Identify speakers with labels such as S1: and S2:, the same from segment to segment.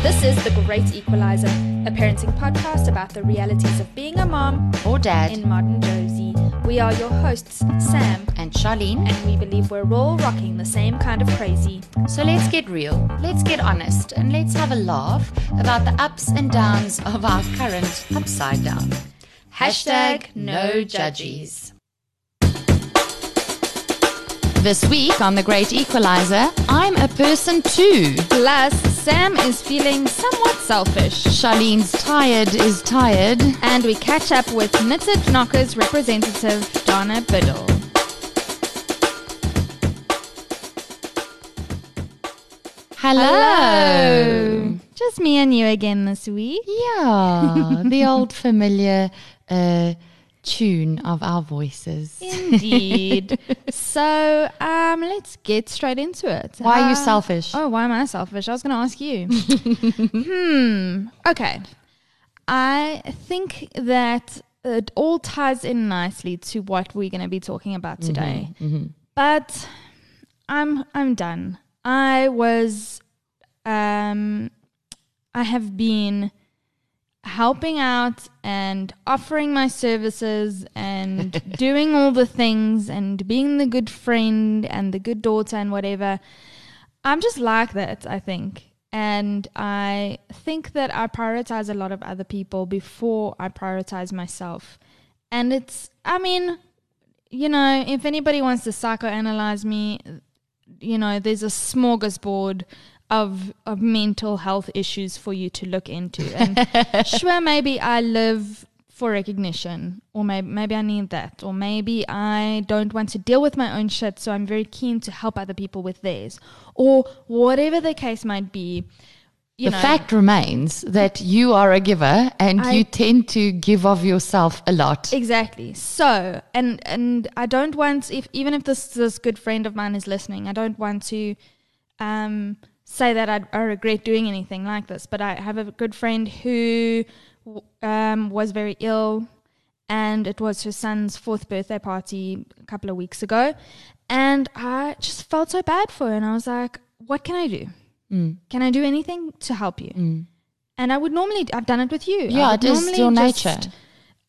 S1: This is The Great Equalizer, a parenting podcast about the realities of being a mom
S2: or dad
S1: in modern Mzansi. We are your hosts, Sam
S2: and Charlene,
S1: and we believe we're all rocking the same kind of crazy.
S2: So let's get real, let's get honest, and let's have a laugh about the ups and downs of our current upside down.
S1: Hashtag no judgies.
S2: This week on The Great Equalizer, I'm a person too.
S1: Plus, Sam is feeling somewhat selfish.
S2: Charlene's tired is tired.
S1: And we catch up with Knitted Knockers representative Dana Biddle.
S2: Hello. Hello.
S1: Just me and you again this week.
S2: Yeah, the old familiar uh, tune of our voices.
S1: Indeed. so um, let's get straight into it.
S2: Why are you selfish?
S1: Oh, why am I selfish? I was going to ask you. hmm. Okay. I think that it all ties in nicely to what we're going to be talking about today. Mm-hmm, mm-hmm. But I'm I'm done. I was um I have been helping out and offering my services and doing all the things and being the good friend and the good daughter and whatever. I'm just like that, I think. And I think that I prioritize a lot of other people before I prioritize myself. And it's, I mean, you know, if anybody wants to psychoanalyze me, you know, there's a smorgasbord of of mental health issues for you to look into. And sure, maybe I live for recognition, or maybe maybe I need that, or maybe I don't want to deal with my own shit, so I'm very keen to help other people with theirs, or whatever the case might be.
S2: the know, fact remains that you are a giver and I, you tend to give of yourself a lot.
S1: Exactly. So, and and I don't want if even if this this good friend of mine is listening, I don't want to um say that I, I, regret doing anything like this, but I have a good friend who um, was very ill, and it was her son's fourth birthday party a couple of weeks ago, and I just felt so bad for her, and I was like, "What can I do? Mm. Can I do anything to help you?" Mm. And I would normally, I've done it with you.
S2: Yeah, it is your nature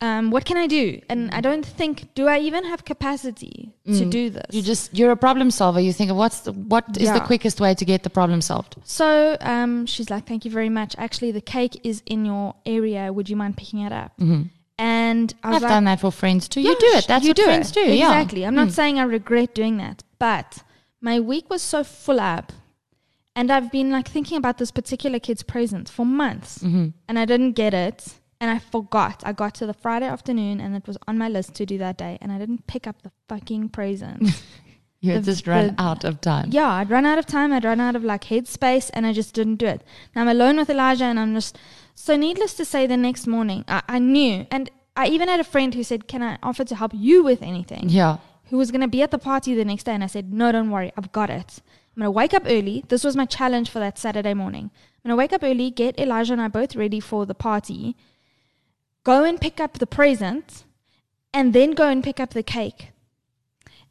S1: um, what can I do? And I don't think, do I even have capacity mm. to do this?
S2: You just, you're a problem solver. You think, of what's the, what is yeah. the quickest way to get the problem solved?
S1: So um, she's like, thank you very much. Actually, the cake is in your area. Would you mind picking it up? Mm-hmm. And I
S2: have
S1: like,
S2: done that for friends too. you do it. That's you what do friends it. do.
S1: Exactly.
S2: Yeah.
S1: I'm not mm. saying I regret doing that, but my week was so full up. And I've been like thinking about this particular kid's present for months. Mm-hmm. And I didn't get it and I forgot. I got to the Friday afternoon and it was on my list to do that day, and I didn't pick up the fucking presents.
S2: you the, just run the, out of time.
S1: Yeah, I'd run out of time. I'd run out of like headspace, and I just didn't do it. Now I'm alone with Elijah, and I'm just so needless to say. The next morning, I, I knew, and I even had a friend who said, "Can I offer to help you with anything?"
S2: Yeah.
S1: Who was going to be at the party the next day, and I said, "No, don't worry, I've got it." I'm going to wake up early. This was my challenge for that Saturday morning. I'm going to wake up early, get Elijah and I both ready for the party, go and pick up the present, and then go and pick up the cake,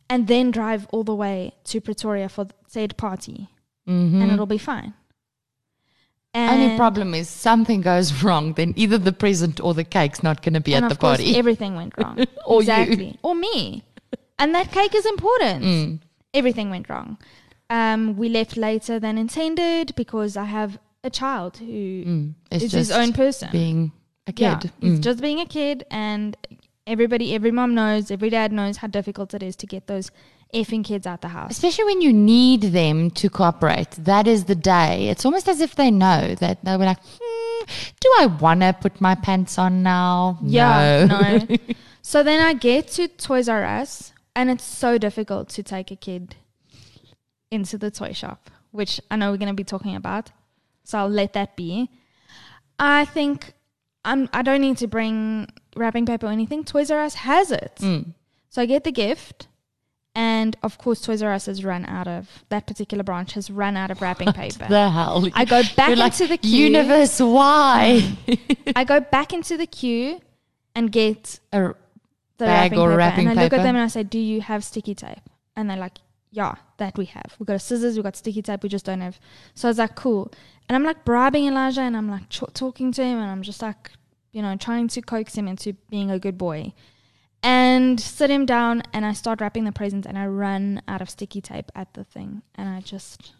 S1: and then drive all the way to Pretoria for the said party, mm-hmm. and it'll be fine.
S2: And Only problem is something goes wrong, then either the present or the cake's not going to be at the party.
S1: everything went wrong.
S2: or
S1: exactly.
S2: You.
S1: Or me. And that cake is important. Mm. Everything went wrong. Um, we left later than intended because I have a child who mm. is his own person.
S2: Being a kid. Yeah,
S1: mm. just being a kid, and everybody, every mom knows, every dad knows how difficult it is to get those effing kids out the house.
S2: Especially when you need them to cooperate. That is the day. It's almost as if they know that they'll be like, hmm, do I want to put my pants on now?
S1: Yeah, no. no. so then I get to Toys R Us, and it's so difficult to take a kid into the toy shop, which I know we're going to be talking about. So I'll let that be. I think I'm, I don't need to bring wrapping paper or anything. Toys R Us has it. Mm. So I get the gift. And of course, Toys R Us has run out of that particular branch has run out of wrapping paper.
S2: the hell?
S1: I go back You're into like, the queue.
S2: Universe, why?
S1: I go back into the queue and get
S2: a the bag wrapping or paper. wrapping
S1: and
S2: paper.
S1: I look at them and I say, "Do you have sticky tape?" And they're like, yeah, that we have. We got scissors, we got sticky tape, we just don't have. So I was like, cool. And I'm like bribing Elijah and I'm like ch- talking to him and I'm just like, you know, trying to coax him into being a good boy. And sit him down and I start wrapping the presents and I run out of sticky tape at the thing. And I just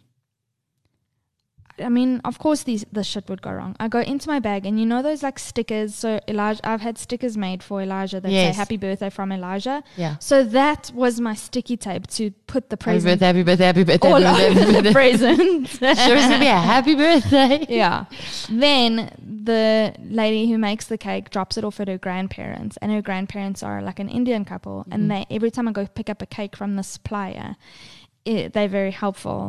S1: I mean, of course, these the shit would go wrong. I go into my bag, and you know those like stickers. So Elijah, I've had stickers made for Elijah that
S2: Yes.
S1: say "Happy Birthday" from Elijah.
S2: Yeah.
S1: So that was my sticky tape to put the
S2: Happy
S1: present
S2: birthday, happy birthday, happy birthday,
S1: all
S2: happy birthday,
S1: the
S2: birthday.
S1: present.
S2: Sure, it's gonna be a happy birthday.
S1: yeah. Then the lady who makes the cake drops it off at her grandparents, and her grandparents are like an Indian couple, and mm-hmm. they every time I go pick up a cake from the supplier. It, they're very helpful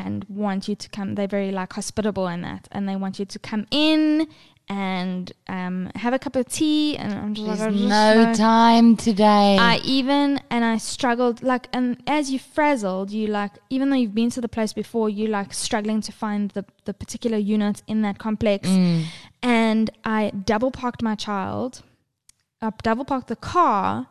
S1: and want you to come. They're very like hospitable in that, and they want you to come in and um, have a cup of tea. And I'm just
S2: There's
S1: like, just
S2: no
S1: know-
S2: time today.
S1: I even and I struggled like and as you frazzled, you like even though you've been to the place before, you like struggling to find the the particular unit in that complex.
S2: Mm.
S1: And I double parked my child, uh, double parked the car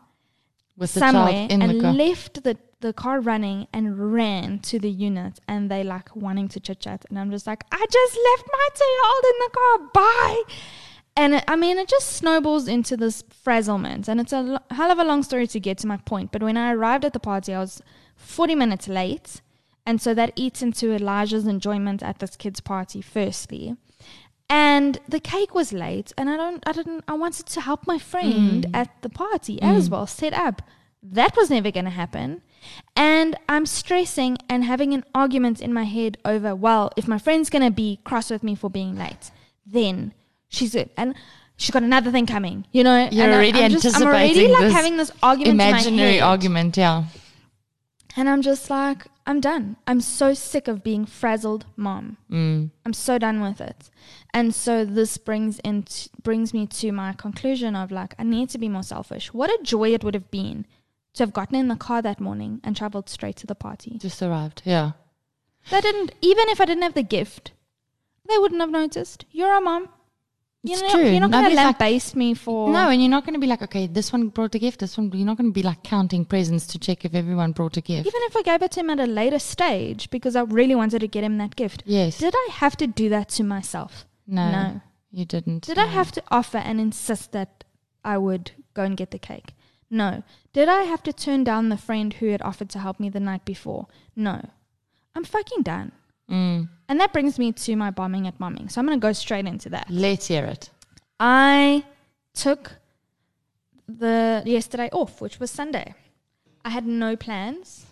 S2: With the
S1: somewhere
S2: child in
S1: and
S2: the car.
S1: left the the car running and ran to the unit and they like wanting to chit chat and I'm just like I just left my two year old in the car. Bye. And it, I mean it just snowballs into this frazzlement. And it's a lo- hell of a long story to get to my point but when I arrived at the party I was 40 minutes late. And so that eats into Elijah's enjoyment at this kid's party firstly. And the cake was late and I don't I didn't I wanted to help my friend mm. at the party as mm. well set up. That was never going to happen and I'm stressing and having an argument in my head over well if my friend's going to be cross with me for being late then she's it and she's got another thing coming you know
S2: You're
S1: and
S2: already
S1: I'm just, I'm already
S2: anticipating
S1: like
S2: this
S1: having this argument in my
S2: Imaginary argument, yeah.
S1: And I'm just like, I'm done. I'm so sick of being frazzled mom.
S2: Mm.
S1: I'm so done with it. And so this brings in brings me to my conclusion of like I need to be more selfish. What a joy it would have been to have gotten in the car that morning and traveled straight to the party.
S2: Just arrived, yeah.
S1: They didn't even if I didn't have the gift, they wouldn't have noticed. You're a mom. You
S2: It's
S1: know,
S2: true.
S1: You're not going to
S2: like-
S1: lambaste me for
S2: No, and you're not going to be like, okay, this one brought a gift. This one, you're not going to be like counting presents to check if everyone brought a gift.
S1: even if I gave it to him at a later stage because I really wanted to get him that gift.
S2: yes.
S1: Did I have to do that to myself?
S2: no,
S1: No.
S2: you didn't.
S1: Did
S2: no.
S1: I have to offer and insist that I would go and get the cake? No. Did I have to turn down the friend who had offered to help me the night before? No. I'm fucking done.
S2: Mm.
S1: And that brings me to my bombing at momming. So I'm going to go straight into that.
S2: Let's hear it.
S1: I took the yesterday off, which was Sunday. I had no plans.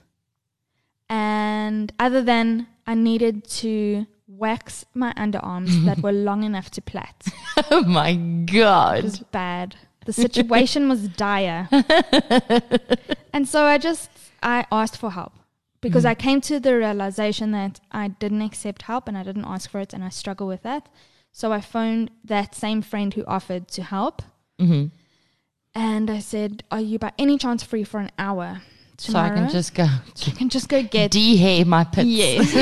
S1: And other than I needed to wax my underarms that were long enough to plait.
S2: Oh my
S1: It
S2: God.
S1: was bad. The situation was dire. and so I just I asked for help because I came to the realization that I didn't accept help and I didn't ask for it and I struggle with that. So I phoned that same friend who offered to help
S2: hmm
S1: and I said, "Are you by any chance free for an hour Tomorrow?
S2: So I can just go
S1: I can just go get
S2: de-hair my pits.
S1: Yes.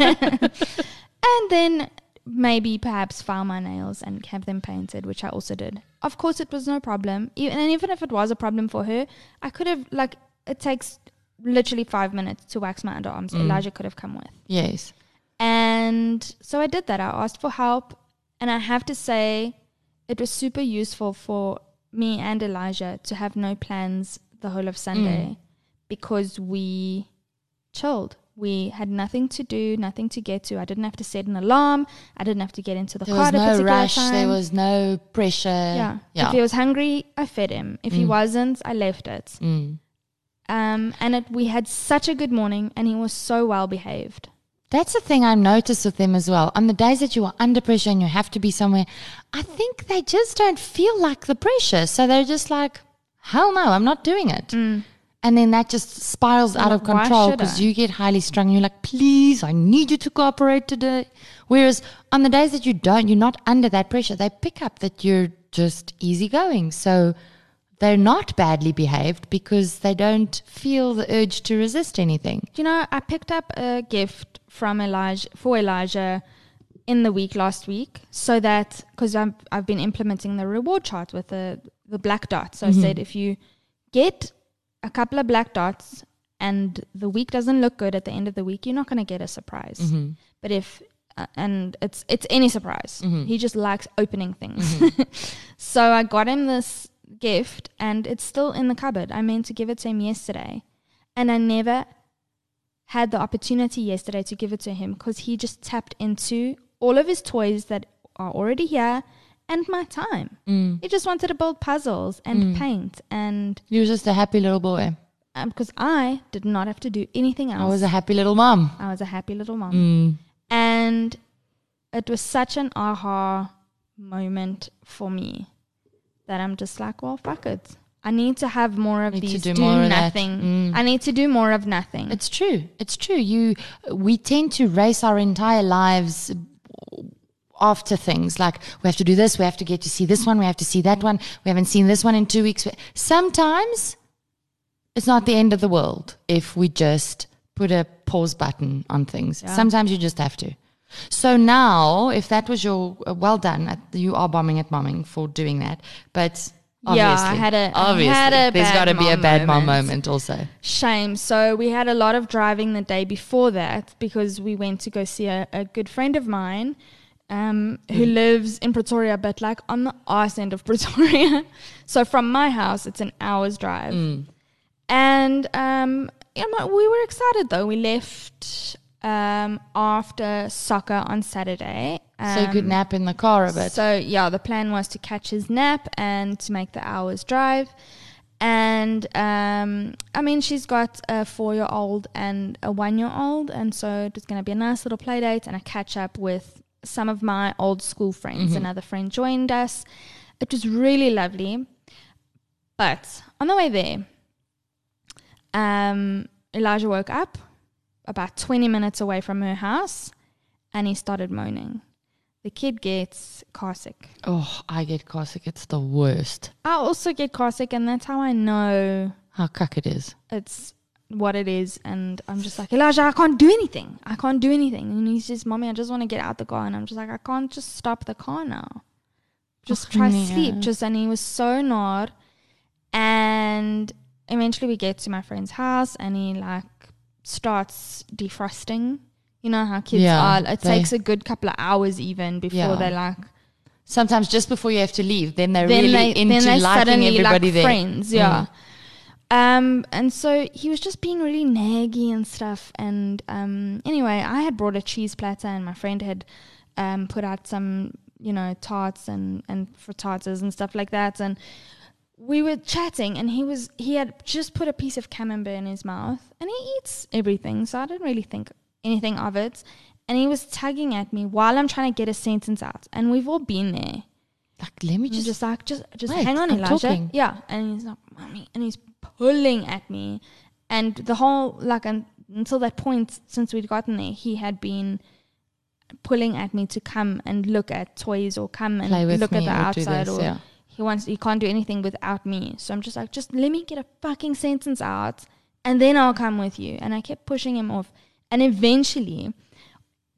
S1: and then maybe perhaps file my nails and have them painted, which I also did. Of course, it was no problem. E- And even if it was a problem for her, I could have, like, it takes literally five minutes to wax my underarms.
S2: Mm.
S1: Elijah could have come with.
S2: Yes.
S1: And so I did that. I asked for help. And I have to say, it was super useful for me and Elijah to have no plans the whole of Sunday because we chilled. We had nothing to do, nothing to get to. I didn't have to set an alarm. I didn't have to get into the
S2: There
S1: car
S2: was
S1: at a
S2: no rush.
S1: time.
S2: There was no pressure.
S1: yeah.
S2: Yeah.
S1: If he was hungry, I fed him. If he
S2: Mm.
S1: wasn't, I left it.
S2: Mm.
S1: Um, and it, we had such a good morning, and he was so well behaved.
S2: That's the thing I noticed with them as well. On the days that you are under pressure and you have to be somewhere, I think they just don't feel like the pressure. So they're just like, hell no, I'm not doing it. And then that just spirals out of control because you get highly strung. You're like, please, I need you to cooperate today. Whereas on the days that you don't, you're not under that pressure. They pick up that you're just easygoing. So they're not badly behaved because they don't feel the urge to resist anything.
S1: You know, I picked up a gift from Elijah for Elijah in the week last week, so that because I've I've been implementing the reward chart with the the black dots. So I mm-hmm. said if you get a couple of black dots and the week doesn't look good at the end of the week, you're not going to get a surprise.
S2: Mm-hmm.
S1: But if uh, and it's it's any surprise.
S2: Mm-hmm.
S1: He just likes opening things. so I got him this gift and it's still in the cupboard. I meant to give it to him yesterday and I never had the opportunity yesterday to give it to him because he just tapped into all of his toys that are already here and my time.
S2: Mm.
S1: He just wanted to build puzzles and paint and
S2: He was just a happy little boy.
S1: um, because I did not have to do anything else.
S2: I was a happy little mom.
S1: I was a happy little mom.
S2: Mm.
S1: And it was such an aha moment for me that I'm just like, well, fuck it. I need to have more of
S2: Need to
S1: these
S2: do
S1: do,
S2: more of that.
S1: nothing.
S2: Mm.
S1: I need to do more of nothing.
S2: It's true. It's true. You, we tend to race our entire lives after things like we have to do this, we have to get to see this one, we have to see that one. We haven't seen this one in two weeks. Sometimes it's not the end of the world if we just put a pause button on things.
S1: Yeah.
S2: Sometimes you just have to. So now, if that was your uh, well done, you are bombing at momming for doing that. But
S1: Yeah, I had a
S2: obviously,
S1: had a
S2: there's got to be a
S1: mom
S2: bad mom
S1: moment.
S2: moment also.
S1: Shame. So we had a lot of driving the day before that because we went to go see a, a good friend of mine um, who lives in Pretoria, but like on the arse end of Pretoria. so from my house, it's an hour's drive. And um, yeah, we were excited though. We left um, after soccer on Saturday.
S2: So good
S1: Um,
S2: nap in the car a bit.
S1: so yeah, the plan was to catch his nap and to make the hours drive. And um, I mean, she's got a four-year-old and a one-year-old, and so it's going to be a nice little play date and a catch up with some of my old school friends. Another friend joined us. It was really lovely. But on the way there, um, Elijah woke up about 20 minutes away from her house and he started moaning. The kid gets car sick.
S2: Oh, I get car sick. It's the worst.
S1: I also get car sick, and that's how I know
S2: How cuck it is.
S1: it's what it is. And I'm just like, Elijah, I can't do anything. I can't do anything. And he's just, Mommy, I just want to get out the car. And I'm just like, I can't just stop the car now. Just try oh,
S2: nee.
S1: sleep. Just, and he was so gnawed. And eventually we get to my friend's house, and he like starts defrosting. You know how kids
S2: Yeah,
S1: are. It takes a good couple of hours even before
S2: Yeah.
S1: they like
S2: Sometimes just before you have to leave, then they're
S1: then
S2: really
S1: they
S2: into
S1: then they
S2: liking everybody
S1: like
S2: there.
S1: friends yeah mm. Um and so he was just being really naggy and stuff and um anyway i had brought a cheese platter and my friend had um put out some you know tarts and and frittatas and stuff like that and we were chatting and he was he had just put a piece of camembert in his mouth and he eats everything so i didn't really think anything of it and he was tugging at me while i'm trying to get a sentence out and we've all been there
S2: Like, let me
S1: just,
S2: just.
S1: like just just
S2: Wait,
S1: hang on,
S2: I'm
S1: Elijah.
S2: talking.
S1: Yeah, and he's like, "Mommy," and he's pulling at me, and the whole like un, until that point, since we'd gotten there, he had been pulling at me to come and look at toys or come and look at the
S2: or
S1: outside
S2: this,
S1: or
S2: yeah.
S1: he wants he can't do anything without me. So I'm just like, just let me get a fucking sentence out, and then I'll come with you. And I kept pushing him off, and eventually,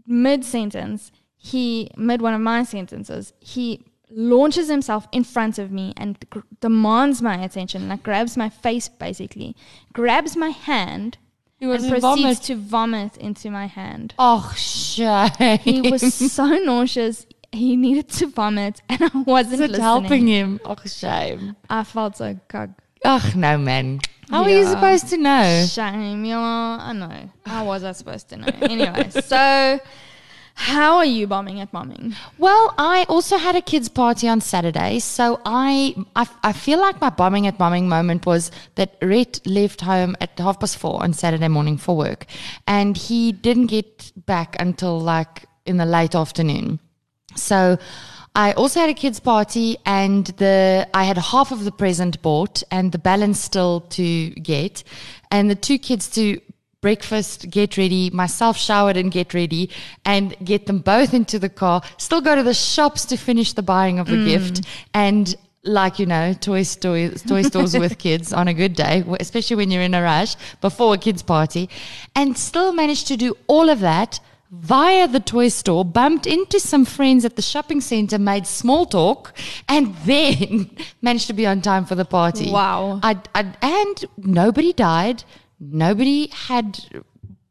S1: mid sentence, he mid one of my sentences, he launches himself in front of me and gr- demands my attention, like grabs my face basically, grabs my hand,
S2: He
S1: and proceeds
S2: vomit.
S1: to vomit into my hand.
S2: Oh, shame.
S1: He was so nauseous. He needed to vomit, and I wasn't listening.
S2: helping him? Oh, shame.
S1: I felt so cug.
S2: Oh, no, man. How are you supposed to know?
S1: Shame, yeah, I know. How was I supposed to know? anyway, so how are you bombing at bombing?
S2: Well, I also had a kids' party on Saturday, so I, I I feel like my bombing at bombing moment was that Rhett left home at half past four on Saturday morning for work, and he didn't get back until like in the late afternoon. So I also had a kids' party, and the I had half of the present bought, and the balance still to get, and the two kids to breakfast, get ready, myself showered and get ready, and get them both into the car. Still go to the shops to finish the buying of the mm. gift, and like you know, toy stores, toy stores with kids on a good day, especially when you're in a rush before a kids' party, and still managed to do all of that via the toy store, bumped into some friends at the shopping center, made small talk, and then managed to be on time for the party.
S1: Wow.
S2: I, I, and nobody died. Nobody had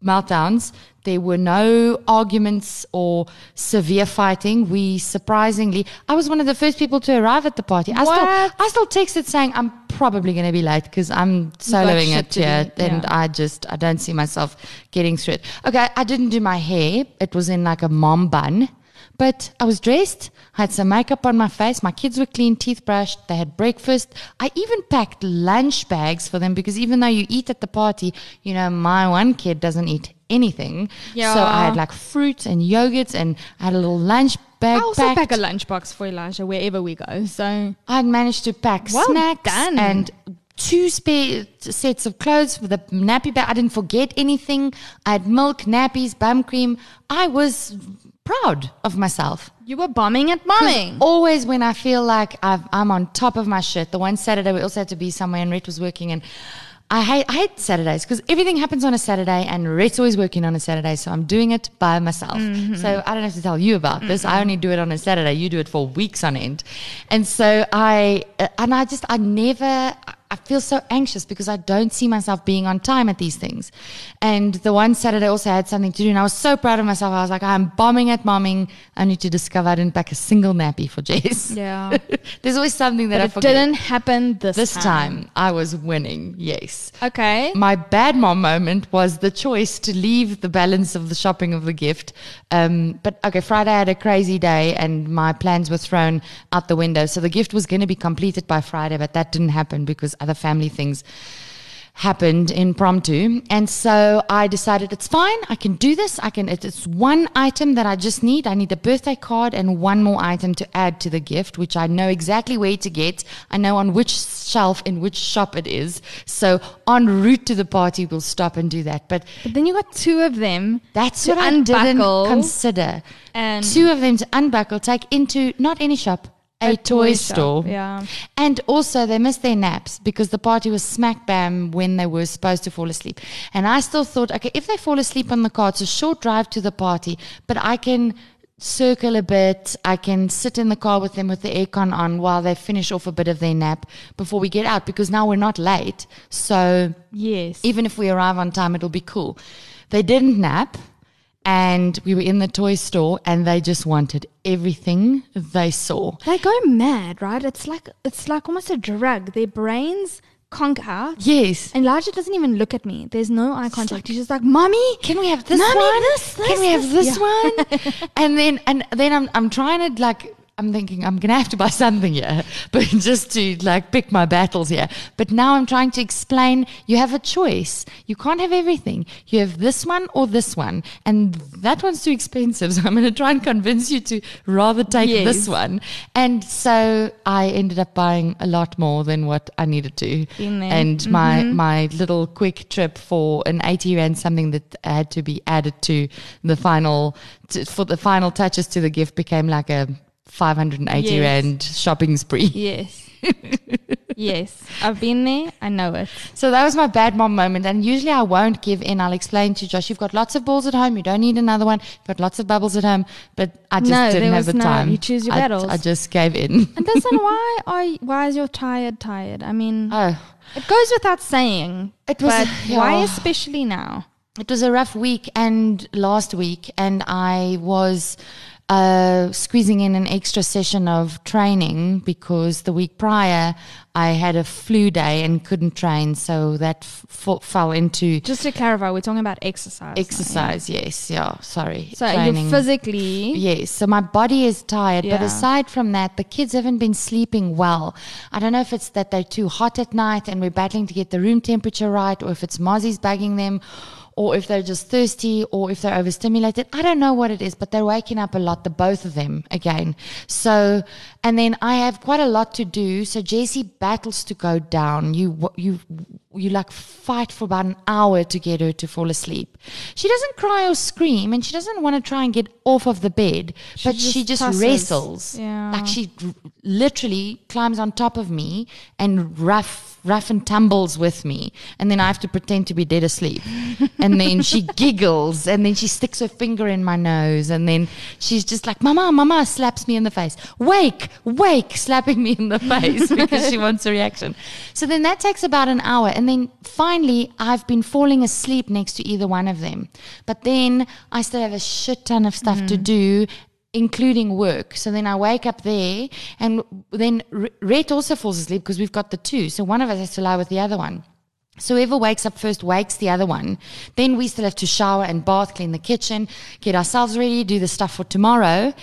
S2: meltdowns. There were no arguments or severe fighting. We surprisingly, I was one of the first people to arrive at the party. I
S1: What?
S2: still, I still texted saying I'm probably going to be late because I'm soloing it here,
S1: do,
S2: and. I just I don't see myself getting through it. Okay, I didn't do my hair. It was in like a mom bun. But I was dressed, I had some makeup on my face, my kids were clean, teeth brushed, they had breakfast. I even packed lunch bags for them because even though you eat at the party, you know, my one kid doesn't eat anything. Yeah. So I had like fruits and yogurts and I had a little lunch bag
S1: I also
S2: packed.
S1: pack a lunchbox for Elijah wherever we go. So
S2: I had managed to pack
S1: Well
S2: snacks
S1: done.
S2: and two spare sets of clothes for the nappy bag. I didn't forget anything. I had milk, nappies, bum cream. I was proud of myself.
S1: you were bombing at bombing.
S2: Always when I feel like I've, I'm on top of my shit. The one Saturday we also had to be somewhere and Rhett was working and I hate, I hate Saturdays because everything happens on a Saturday and Rhett's always working on a Saturday. So I'm doing it by myself. So I don't have to tell you about this. I only do it on a Saturday. You do it for weeks on end. And so I, uh, and I just, I never, I feel so anxious because I don't see myself being on time at these things. And the one Saturday also had something to do, and I was so proud of myself. I was like, I'm bombing at momming. I need to discover I didn't pack a single nappy for Jess.
S1: Yeah.
S2: There's always something that
S1: but
S2: I
S1: it
S2: forget.
S1: didn't happen this,
S2: this time, I was winning. Yes.
S1: Okay.
S2: My bad mom moment was the choice to leave the balance of the shopping of the gift. Um, but okay, Friday I had a crazy day and my plans were thrown out the window. So the gift was going to be completed by Friday, but that didn't happen because other family things happened impromptu. And so I decided it's fine. I can do this. I can, it's one item that I just need. I need a birthday card and one more item to add to the gift, which I know exactly where to get. I know on which shelf in which shop it is. So en route to the party, we'll stop and do that. But
S1: But then you got two of them.
S2: that's
S1: to
S2: what I didn't consider.
S1: and
S2: Two of them to unbuckle, take into not any shop, a, toy,
S1: shop,
S2: store.
S1: Yeah.
S2: And also, they missed their naps because the party was smack bam when they were supposed to fall asleep. And I still thought, okay, if they fall asleep on the car, it's a short drive to the party, but I can circle a bit. I can sit in the car with them with the aircon on while they finish off a bit of their nap before we get out because now we're not late. So
S1: Yes.
S2: even if we arrive on time, it'll be cool. They didn't nap. And we were in the toy store and they just wanted everything they saw.
S1: they go mad, right? It's like it's like almost a drug. Their brains conk out.
S2: Yes.
S1: And Elijah doesn't even look at me. There's no eye contact. He's just like, "Mommy,
S2: can we have this
S1: Mommy,
S2: one?
S1: this, this, can
S2: we have
S1: this."
S2: this
S1: Yeah.
S2: one? and then and then I'm I'm trying to like I'm thinking I'm gonna have to buy something here, but just to like pick my battles here. But now I'm trying to explain you have a choice. You can't have everything. You have this one or this one, and that one's too expensive. So I'm gonna try and convince you to rather take this one. And so I ended up buying a lot more than what I needed to. And my
S1: Mm-hmm.
S2: my little quick trip for an 80 rand something that had to be added to the final to, for the final touches to the gift became like a 580
S1: Yes.
S2: rand shopping spree.
S1: Yes. yes. I've been there. I know it.
S2: So that was my bad mom moment. And usually I won't give in. I'll explain to Josh, you've got lots of balls at home. You don't need another one. You've got lots of bubbles at home. But I just
S1: No,
S2: didn't have the
S1: no-
S2: time.
S1: you choose your
S2: I-
S1: battles.
S2: I, just gave in.
S1: And listen, why are you, why is your tired tired? I mean,
S2: oh,
S1: it goes without saying.
S2: It was-
S1: but why especially now?
S2: It was a rough week and last week, and I was uh, squeezing in an extra session of training because the week prior I had a flu day and couldn't train, so that f- f- fell into
S1: Just to clarify, we're talking about exercise. now, yeah?
S2: exercise. Yes, yeah, sorry.
S1: So
S2: training.
S1: you're physically
S2: Yes, so my body is tired, but aside from that, the kids haven't been sleeping well. I don't know if it's that they're too hot at night and we're battling to get the room temperature right, or if it's mozzies bugging them, or if they're just thirsty, or if they're overstimulated. I don't know what it is, but they're waking up a lot, the both of them again. So, and then I have quite a lot to do. So Jessie battles to go down. You you you like fight for about an hour to get her to fall asleep. She doesn't cry or scream, and she doesn't want to try and get off of the bed,
S1: She
S2: but she
S1: just
S2: just
S1: tosses.
S2: wrestles.
S1: Yeah.
S2: Like she literally climbs on top of me and rough rough and tumbles with me, and then I have to pretend to be dead asleep, and then she giggles, and then she sticks her finger in my nose, and then she's just like, "Mama, Mama," slaps me in the face. Wake, wake, slapping me in the face because she wants a reaction. So then that takes about an hour, and And then finally, I've been falling asleep next to either one of them. But then I still have a shit ton of stuff to mm. do. Including work. So then I wake up there, and then R- Rhett also falls asleep because we've got the two. So one of us has to lie with the other one. So whoever wakes up first wakes the other one. Then we still have to shower and bath, clean the kitchen, get ourselves ready, do the stuff for tomorrow.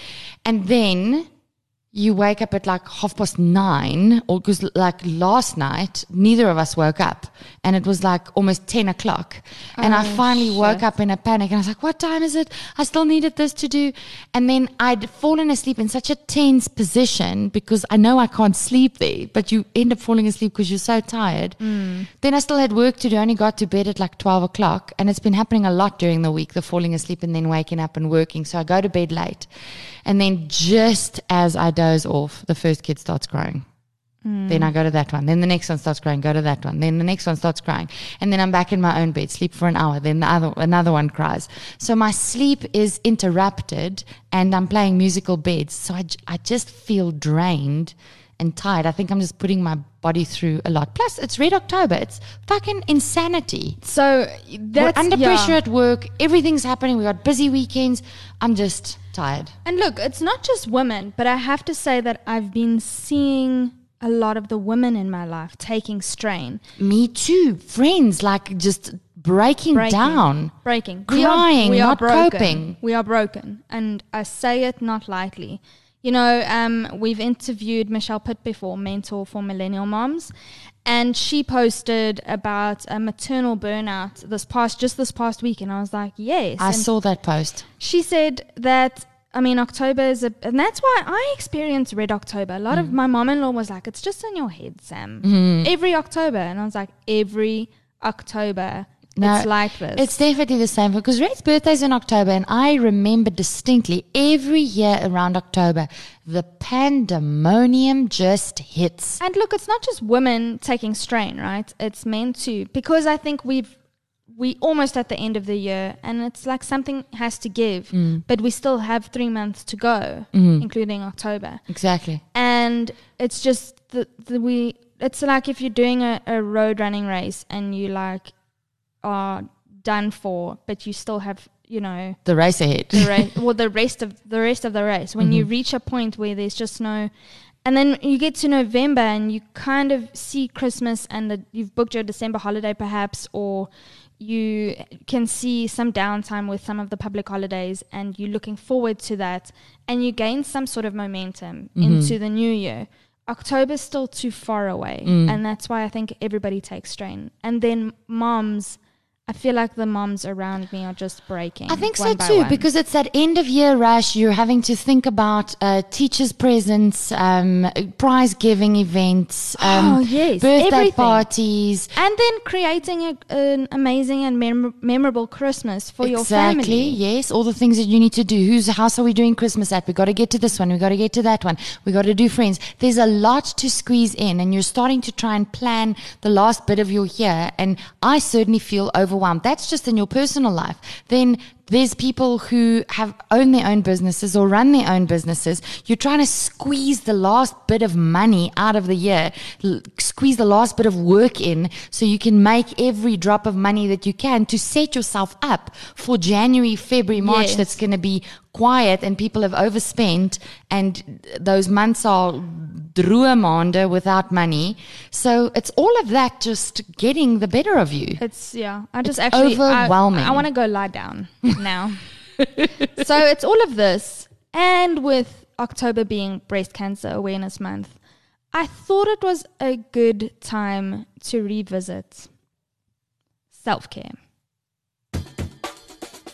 S2: And then you wake up at like half past nine, or because like last night, neither of us woke up. And it was like almost 10 o'clock. And I
S1: Oh,
S2: finally woke up in a panic and I was like, what time is it? I still needed this to do. And then I'd fallen asleep in such a tense position because I know I can't sleep there, but you end up falling asleep because you're so tired.
S1: Mm.
S2: Then I still had work to do. I only got to bed at like 12 o'clock. And it's been happening a lot during the week, the falling asleep and then waking up and working. So I go to bed late. And then just as I doze off, the first kid starts crying. Mm. Then I go to that one. Then the next one starts crying. Go to that one. Then the next one starts crying. And then I'm back in my own bed, sleep for an hour. Then the other, another one cries. So my sleep is interrupted and I'm playing musical beds. So I, I just feel drained and tired. I think I'm just putting my body through a lot. Plus, it's Red October. It's fucking insanity.
S1: So
S2: We're
S1: that's
S2: under
S1: yeah.
S2: pressure at work. Everything's happening. We got busy weekends. I'm just tired.
S1: And look, it's not just women, but I have to say that I've been seeing a lot of the women in my life taking strain,
S2: Me too. Friends like just breaking,
S1: breaking,
S2: down.
S1: breaking,
S2: Crying, we not
S1: broken.
S2: coping.
S1: We are broken, and I say it not lightly. You know, um, we've interviewed Michelle Pitt before, mentor for millennial moms, and she posted about a maternal burnout this past just this past week, and I was like, yes.
S2: I
S1: and
S2: saw that post.
S1: she said that I mean October is a and that's why I experienced red October. A lot
S2: Mm.
S1: of my mom in law was like, It's just in your head, Sam.
S2: Mm-hmm.
S1: Every October and I was like, Every October
S2: No,
S1: it's like this.
S2: It's definitely the same because Red's birthday's in October, and I remember distinctly every year around October, the pandemonium just hits.
S1: and look, it's not just women taking strain, right? It's men too. Because I think we've we almost at the end of the year and it's like something has to give.
S2: Mm.
S1: But we still have three months to go,
S2: Mm-hmm.
S1: including October.
S2: Exactly.
S1: and it's just the we it's like if you're doing a, a road running race and you like are done for but you still have you know
S2: The race ahead.
S1: the race well the rest of the rest of the race when you mm-hmm. reach a point where there's just no and then you get to November and you kind of see Christmas and the, you've booked your December holiday perhaps or you can see some downtime with some of the public holidays and you're looking forward to that and you gain some sort of momentum mm-hmm. into the new year. October's still too far away mm. and that's why I think everybody takes strain. And then moms I feel like the moms around me are just breaking.
S2: I think so too,
S1: one.
S2: because it's that end of year rush. You're having to think about uh, teachers' presents, um, prize giving events, um,
S1: Oh, yes,
S2: birthday
S1: everything.
S2: parties.
S1: and then creating a, an amazing and mem- memorable Christmas for your
S2: exactly.
S1: family.
S2: Yes, all the things that you need to do. Whose house are we doing Christmas at? We got to get to this one. We got to get to that one. We got to do friends. There's a lot to squeeze in, and you're starting to try and plan the last bit of your year. And I certainly feel overwhelmed. That's just in your personal life. Then there's people who have own their own businesses or run their own businesses. You're trying to squeeze the last bit of money out of the year, l- squeeze the last bit of work in so you can make every drop of money that you can to set yourself up for January, February, March
S1: Yes.
S2: that's going to be quiet and people have overspent and those months are droomande without money. So it's all of that just getting the better of you.
S1: It's yeah. I just
S2: It's
S1: actually I-
S2: overwhelming.
S1: I, want to go lie down now. so it's all of this, and with October being Breast Cancer Awareness Month, I thought it was a good time to revisit self care.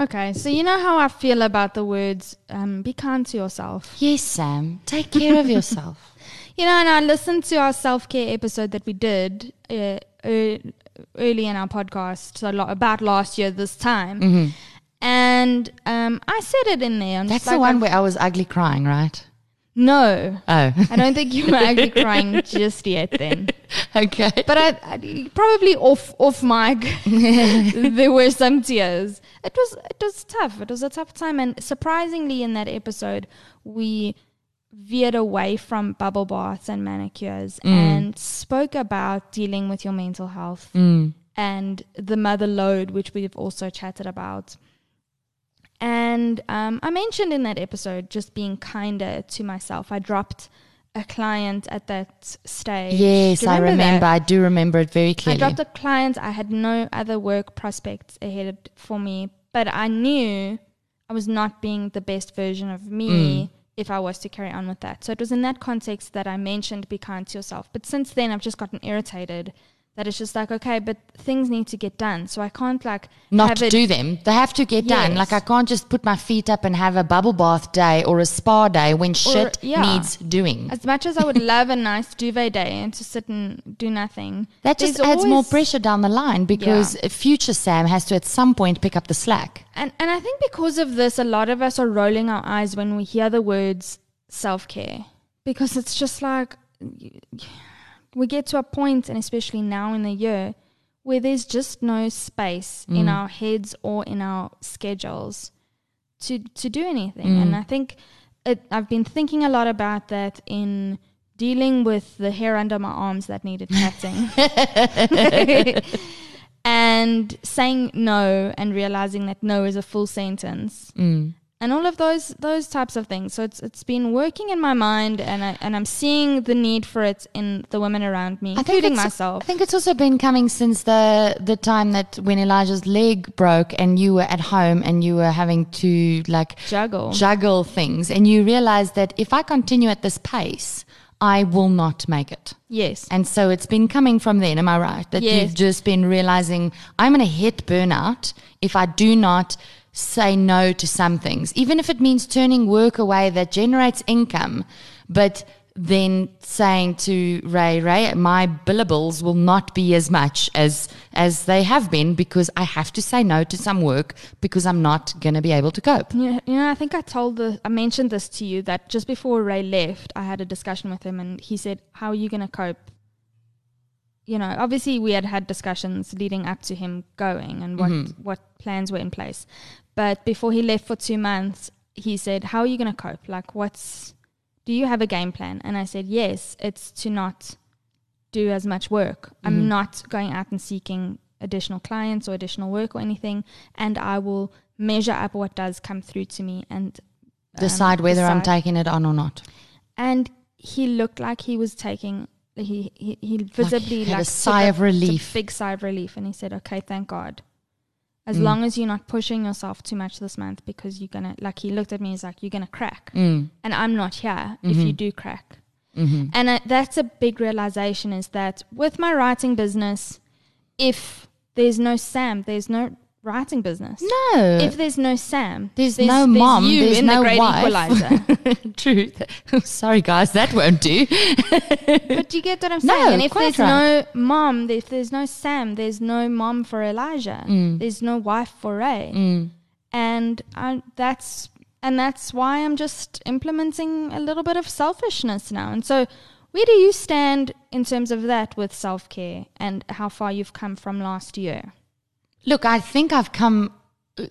S1: Okay, so you know how I feel about the words um, be kind to yourself.
S2: Yes, Sam. Take care of yourself.
S1: You know, and I listened to our self care episode that we did uh, early in our podcast so lo- about last year this time.
S2: Mm-hmm.
S1: And um, I said it in there. I'm
S2: That's the
S1: like,
S2: one
S1: I've-
S2: where I was ugly crying, right?
S1: No,
S2: Oh,
S1: I don't think you were ugly crying just yet then.
S2: okay.
S1: But I, I probably off off mic, there were some tears. It was it was tough. It was a tough time, and surprisingly, in that episode, we veered away from bubble baths and manicures and spoke about dealing with your mental health
S2: Mm.
S1: and the mother load, which we've also chatted about. And um, I mentioned in that episode just being kinder to myself. I dropped a client at that stage.
S2: Yes,
S1: you
S2: I
S1: that?
S2: remember. I do remember it very clearly.
S1: I dropped a client. I had no other work prospects ahead for me, but I knew I was not being the best version of me
S2: Mm.
S1: if I was to carry on with that. So it was in that context that I mentioned be kind to yourself. But since then, I've just gotten irritated that it's just like, okay, but things need to get done. So I can't like
S2: Not do them. They have to get done. Like I can't just put my feet up and have a bubble bath day or a spa day when shit
S1: yeah.
S2: needs doing.
S1: as much as I would love a nice duvet day and to sit and do nothing.
S2: That just adds more pressure down the line because future Sam has to at some point pick up the slack.
S1: And and I think because of this, a lot of us are rolling our eyes when we hear the words self care because it's just like we get to a point, and especially now in the year, where there's just no space in our heads or in our schedules to to do anything. And I think it, I've been thinking a lot about that in dealing with the hair under my arms that needed cutting. and saying no and realizing that no is a full sentence
S2: Mm.
S1: And all of those those types of things so it's it's been working in my mind and I, and I'm seeing the need for it in the women around me including myself
S2: I think it's also been coming since the the time that when Elijah's leg broke and you were at home and you were having to like
S1: juggle
S2: juggle things and you realize that if I continue at this pace, I will not make it.
S1: yes
S2: And so it's been coming from then, am I right? That
S1: Yes.
S2: you've just been realizing I'm going to hit burnout if I do not say no to some things, even if it means turning work away that generates income, but then saying to Ray, Ray, my billables will not be as much as as they have been because I have to say no to some work because I'm not going to be able to cope.
S1: Yeah, you know, I think I told the, I mentioned this to you that just before Ray left, I had a discussion with him, and he said, "How are you going to cope?" You know, obviously we had had discussions leading up to him going and what mm-hmm. what plans were in place, but before he left for two months, he said, "How are you going to cope? Like, what's do you have a game plan?" And I said, "Yes, it's to not do as much work. I'm not going out and seeking additional clients or additional work or anything, and I will measure up what does come through to me and um,
S2: Decide whether I'm taking it on or not.
S1: And he looked like he was taking. He he, he visibly
S2: had a sigh of relief.
S1: a big sigh of relief, and he said, "Okay, thank God." As
S2: Mm.
S1: long as you're not pushing yourself too much this month, because you're gonna like he looked at me, he's like, "You're gonna crack,"
S2: Mm.
S1: and I'm not here if
S2: Mm-hmm.
S1: you do crack. And uh, that's a big realization is that with my writing business, if there's no Sam, there's no writing business.
S2: No.
S1: If there's no Sam,
S2: There's no mom,
S1: you
S2: there's
S1: in
S2: no
S1: the Great
S2: wife.
S1: Equalizer.
S2: Truth. Sorry, guys, that won't do.
S1: but you get what I'm
S2: No,
S1: saying? and if there's no mom, if there's no Sam, there's no mom for Elijah.
S2: Mm.
S1: There's no wife for Ray. And I, that's and that's why I'm just implementing a little bit of selfishness now. And so, where do you stand in terms of that with self care and how far you've come from last year?
S2: Look, I think I've come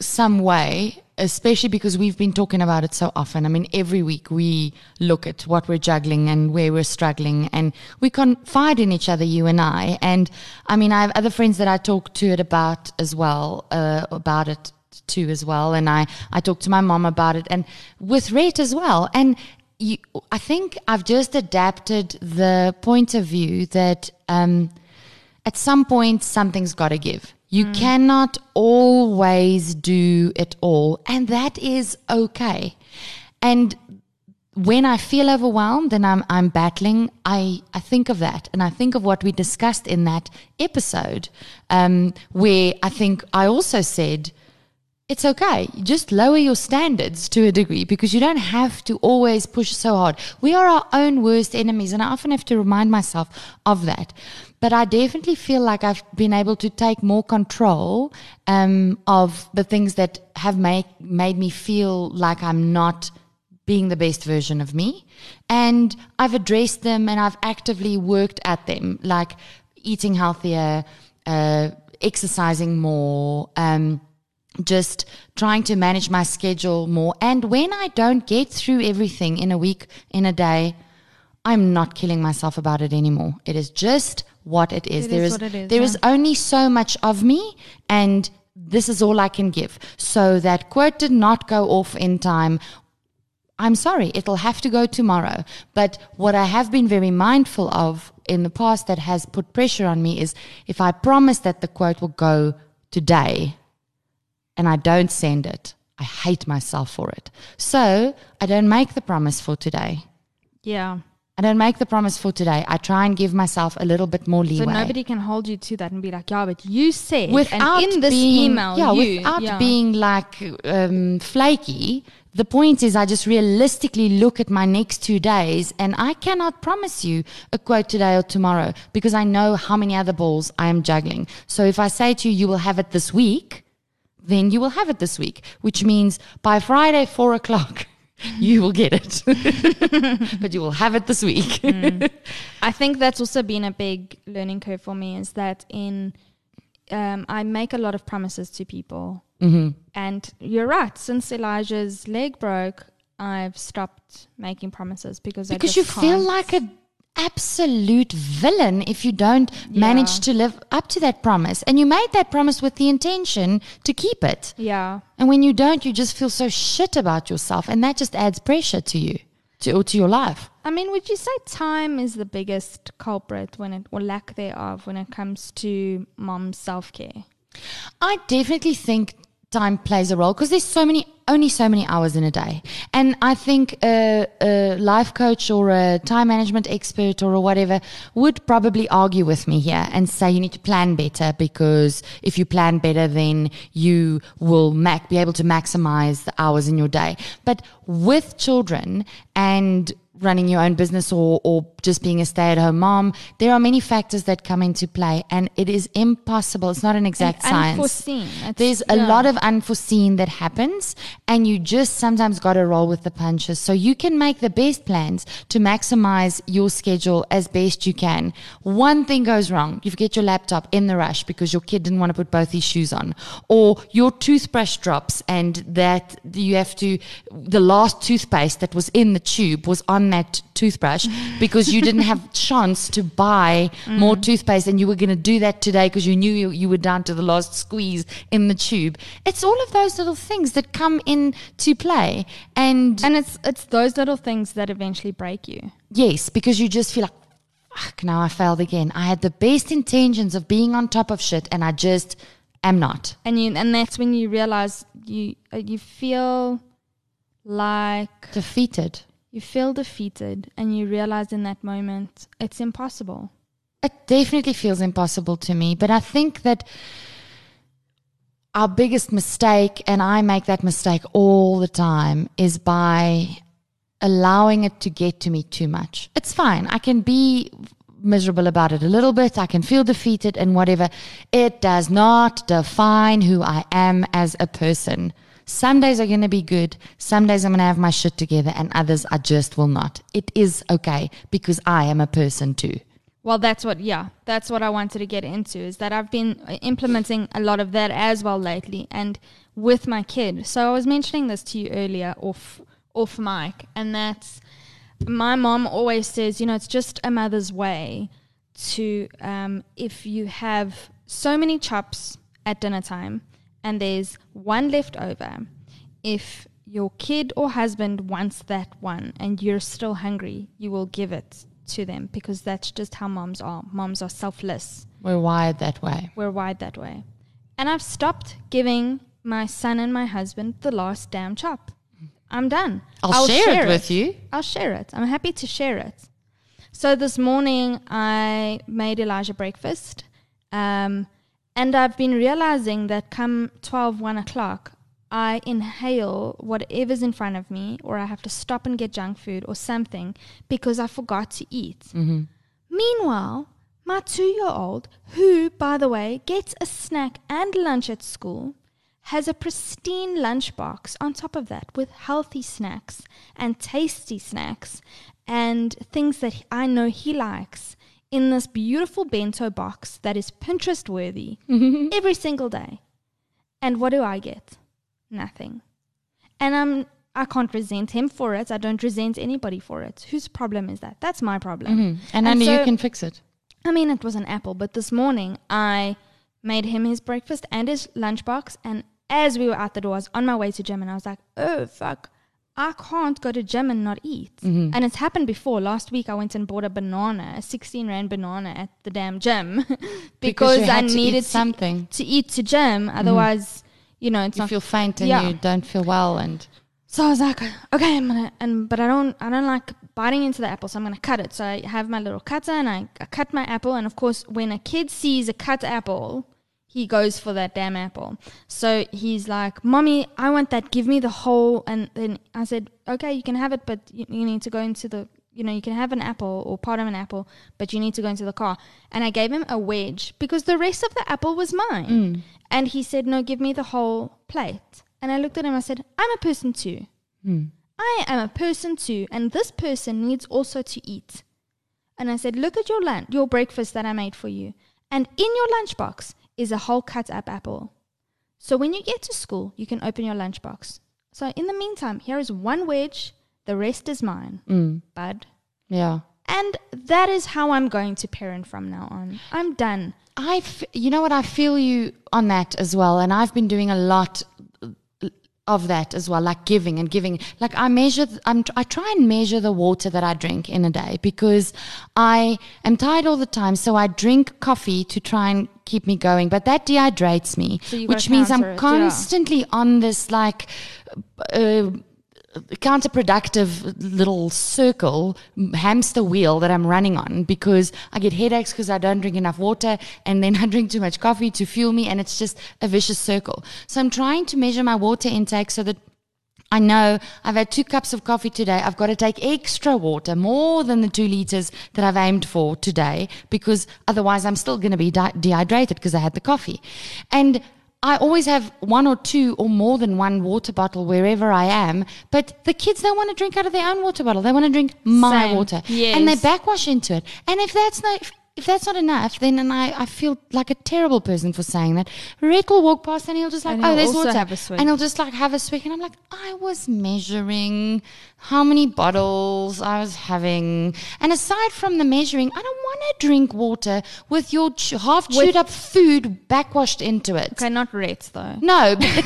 S2: some way, especially because we've been talking about it so often. I mean, every week we look at what we're juggling and where we're struggling, and we confide in each other, you and I. And I mean, I have other friends that I talk to it about as well, uh, about it too as well. And I, I talk to my mom about it and with Rhett as well. And you, I think I've just adapted the point of view that, um, at some point something's got to give. You cannot always do it all, and that is okay. And when I feel overwhelmed and I'm I'm battling, I I think of that, and I think of what we discussed in that episode, um, where I think I also said it's okay. Just lower your standards to a degree because you don't have to always push so hard. We are our own worst enemies, and I often have to remind myself of that. But I definitely feel like I've been able to take more control um, of the things that have made made me feel like I'm not being the best version of me. And I've addressed them and I've actively worked at them, like eating healthier, uh, exercising more. Um, just trying to manage my schedule more. And when I don't get through everything in a week, in a day, I'm not killing myself about it anymore. It is just what it is.
S1: It
S2: There
S1: is
S2: is,
S1: what it is,
S2: there
S1: yeah.
S2: is only so much of me and this is all I can give. So that quote did not go off in time. I'm sorry, it'll have to go tomorrow. But what I have been very mindful of in the past that has put pressure on me is if I promise that the quote will go today and I don't send it, I hate myself for it. So I don't make the promise for today.
S1: Yeah.
S2: I don't make the promise for today. I try and give myself a little bit more leeway.
S1: So nobody can hold you to that and be like, yeah, but you said,
S2: without
S1: in this
S2: being,
S1: email,
S2: yeah,
S1: you,
S2: without
S1: yeah.
S2: being like um, flaky. The point is, I just realistically look at my next two days, and I cannot promise you a quote today or tomorrow because I know how many other balls I am juggling. So if I say to you, you will have it this week, then you will have it this week, which means by Friday, four o'clock, you will get it. but you will have it this week.
S1: I think that's also been a big learning curve for me is that in um, I make a lot of promises to people.
S2: Mm-hmm.
S1: And you're right. Since Elijah's leg broke, I've stopped making promises because
S2: because you
S1: just
S2: feel
S1: can't.
S2: like a absolute villain if you don't manage to live up to that promise and you made that promise with the intention to keep it
S1: yeah.
S2: and when you don't you just feel so shit about yourself and that just adds pressure to you to, or to your life
S1: I mean, would you say time is the biggest culprit when it or lack thereof when it comes to mom's self care?
S2: I definitely think time plays a role because there's so many, only so many hours in a day. And I think a, a life coach or a time management expert or whatever would probably argue with me here and say you need to plan better because if you plan better, then you will mac- be able to maximize the hours in your day. But with children and running your own business or, or just being a stay at home mom, there are many factors that come into play and it is impossible. It's not an exact
S1: And
S2: science.
S1: unforeseen.
S2: There's a lot of unforeseen that happens and you just sometimes got to roll with the punches. So you can make the best plans to maximize your schedule as best you can. One thing goes wrong. You forget your laptop in the rush because your kid didn't want to put both his shoes on or your toothbrush drops and that you have to, the last toothpaste that was in the tube was on that toothbrush because you didn't have chance to buy more mm. toothpaste and you were going to do that today because you knew you, you were down to the last squeeze in the tube. It's all of those little things that come into play. And,
S1: And it's it's those little things that eventually break you.
S2: yes, because you just feel like, fuck, now I failed again. I had the best intentions of being on top of shit and I just am not.
S1: And you and that's when you realize you you feel like
S2: Defeated.
S1: You feel defeated and you realize in that moment it's impossible.
S2: It definitely feels impossible to me, but I think that our biggest mistake, and I make that mistake all the time, is by allowing it to get to me too much. It's fine. I can be miserable about it a little bit. I can feel defeated and whatever. It does not define who I am as a person. Some days are going to be good. Some days I'm going to have my shit together, and others I just will not. It is okay because I am a person too.
S1: Well, that's what, yeah, that's what I wanted to get into is that I've been uh, implementing a lot of that as well lately and with my kid. So I was mentioning this to you earlier off, off mic, and that's my mom always says, you know, it's just a mother's way to, um, if you have so many chops at dinner time and there's one left over, if your kid or husband wants that one and you're still hungry, you will give it to them because that's just how moms are. Moms are selfless.
S2: We're wired that way.
S1: We're wired that way. And I've stopped giving my son and my husband the last damn chop. I'm done.
S2: I'll, share, it with you.
S1: I'll share it. I'm happy to share it. So this morning I made Elijah breakfast. Um, and I've been realizing that come 12, 1 o'clock, I inhale whatever's in front of me, or I have to stop and get junk food or something because I forgot to eat. Mm-hmm. Meanwhile, my two year old, who, by the way, gets a snack and lunch at school, has a pristine lunchbox on top of that with healthy snacks and tasty snacks and things that I know he likes in this beautiful bento box that is Pinterest worthy every single day. And what do I get? Nothing. And I'm I can't resent him for it. I don't resent anybody for it. Whose problem is that? That's my problem.
S2: Mm. And,
S1: And
S2: only
S1: so-
S2: you can fix it.
S1: I mean, it was an apple, but this morning I made him his breakfast and his lunchbox. And as we were out the door, I was on my way to gym and I was like, oh, fuck. I can't go to gym and not eat.
S2: Mm-hmm.
S1: And it's happened before. Last week I went and bought a banana, a 16 rand banana at the damn gym because,
S2: you
S1: I
S2: had to eat
S1: needed
S2: something.
S1: to, to eat to gym. Otherwise, you know, it's
S2: You
S1: not
S2: feel faint and
S1: Yeah.
S2: you don't feel well, and
S1: so I was like, okay, I'm gonna, and but I don't, I don't like biting into the apple, so I'm gonna cut it. So I have my little cutter and I, I cut my apple, and of course, when a kid sees a cut apple, he goes for that damn apple. So he's like, "Mommy, I want that. Give me the whole." And then I said, "Okay, you can have it, but you, you need to go into the." You know, you can have an apple or part of an apple, but you need to go into the car. And I gave him a wedge because the rest of the apple was mine. Mm. And he said, No, give me the whole plate. And I looked at him, I said, I'm a person too. Mm. I am a person too, and this person needs also to eat. And I said, Look at your lunch, your breakfast that I made for you. And in your lunchbox is a whole cut up apple. So when you get to school, you can open your lunchbox. So in the meantime, here is one wedge, the rest is mine,
S2: mm,
S1: bud.
S2: yeah.
S1: And that is how I'm going to parent from now on. I'm done.
S2: I, f- you know what, I feel you on that as well, and I've been doing a lot of that as well, like giving and giving. Like I measure, th- I'm, I try and measure the water that I drink in a day because I am tired all the time. So I drink coffee to try and keep me going, but that dehydrates me,
S1: So
S2: which means I'm
S1: it, yeah.
S2: constantly on this like. Uh, counterproductive little circle hamster wheel that I'm running on because I get headaches because I don't drink enough water and then I drink too much coffee to fuel me and it's just a vicious circle. So I'm trying to measure my water intake so that I know I've had two cups of coffee today. I've got to take extra water, more than the two liters that I've aimed for today, because otherwise I'm still going to be dehydrated because I had the coffee. And I always have one or two or more than one water bottle wherever I am, but the kids don't want to drink out of their own water bottle. They want to drink my
S1: Same.
S2: water. And they backwash into it. And if that's not, if, if that's not enough, then and I, I feel like a terrible person for saying that. Red will walk past and he'll just like,
S1: And
S2: oh, there's water.
S1: have a swig.
S2: And he'll just like have a swig. And I'm like, I was measuring how many bottles I was having. And aside from the measuring, I don't want to drink water with your ch- half chewed
S1: With-
S2: up food backwashed into it.
S1: Okay, not Reds though.
S2: No, but the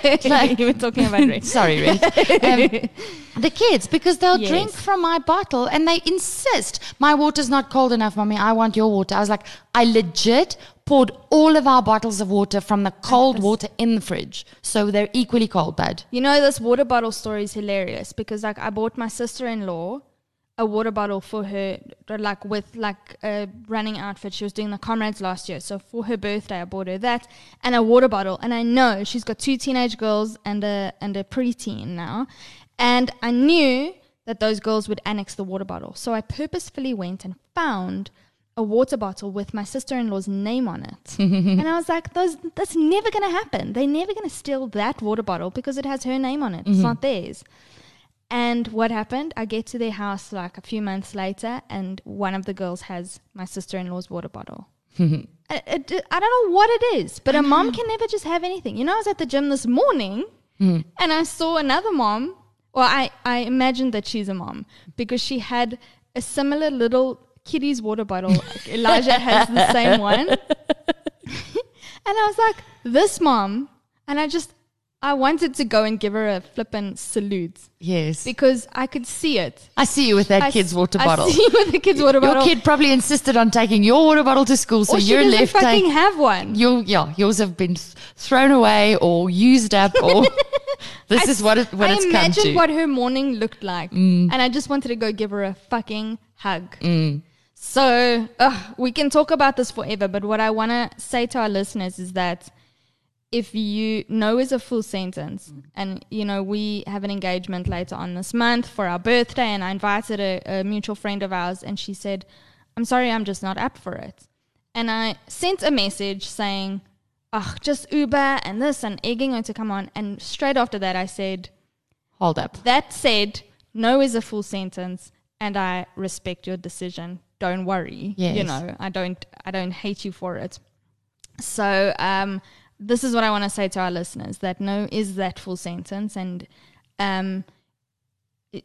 S2: kids. like,
S1: you were talking about Reds.
S2: Sorry, Red. Um, the kids, because they'll
S1: Yes.
S2: drink from my bottle and they insist, my water's not cold enough, mommy. I want your water. I was like, I legit poured all of our bottles of water from the cold water in the fridge. So they're equally cold, bud.
S1: You know, this water bottle story is hilarious because, like, I bought my sister in law a water bottle for her, like, with like a running outfit. She was doing the comrades last year. So, for her birthday, I bought her that and a water bottle. And I know she's got two teenage girls and a, and a preteen now. And I knew that those girls would annex the water bottle. So, I purposefully went and found a water bottle with my sister-in-law's name on it. and I was like, Those, that's never going to happen. They're never going to steal that water bottle because it has her name on it. It's mm-hmm. not theirs. And what happened? I get to their house like a few months later, and one of the girls has my sister-in-law's water bottle. I, it- I don't know what it is, but a mom can never just have anything. You know, I was at the gym this morning, mm-hmm. and I saw another mom. Well, I I imagined that she's a mom because she had a similar little kiddie's water bottle. Elijah has the same one. and I was like, this mom. And I just, I wanted to go and give her a flippin' salute
S2: Yes.
S1: because I could see it.
S2: I see you with that
S1: I
S2: kid's water
S1: I
S2: bottle.
S1: see you with the kid's water bottle.
S2: Your kid probably insisted on taking your water bottle to school, so
S1: or
S2: you're left
S1: fucking have one.
S2: Your, yeah, yours have been th- thrown away or used up, or this
S1: I
S2: is what it, what
S1: I
S2: it's come
S1: imagined
S2: to. Mm.
S1: what her morning looked like, and I just wanted to go give her a fucking hug. So we can talk about this forever, but what I want to say to our listeners is that if you know is a full sentence mm. and you know we have an engagement later on this month for our birthday and i invited a, a mutual friend of ours and she said i'm sorry i'm just not up for it. And i sent a message saying oh just uber and this and egging her to come on and straight after that i said
S2: Hold up.
S1: that said no is a full sentence and i respect your decision don't worry you know i don't i don't hate you for it so um, this is what I want to say to our listeners: that no is that full sentence, and um,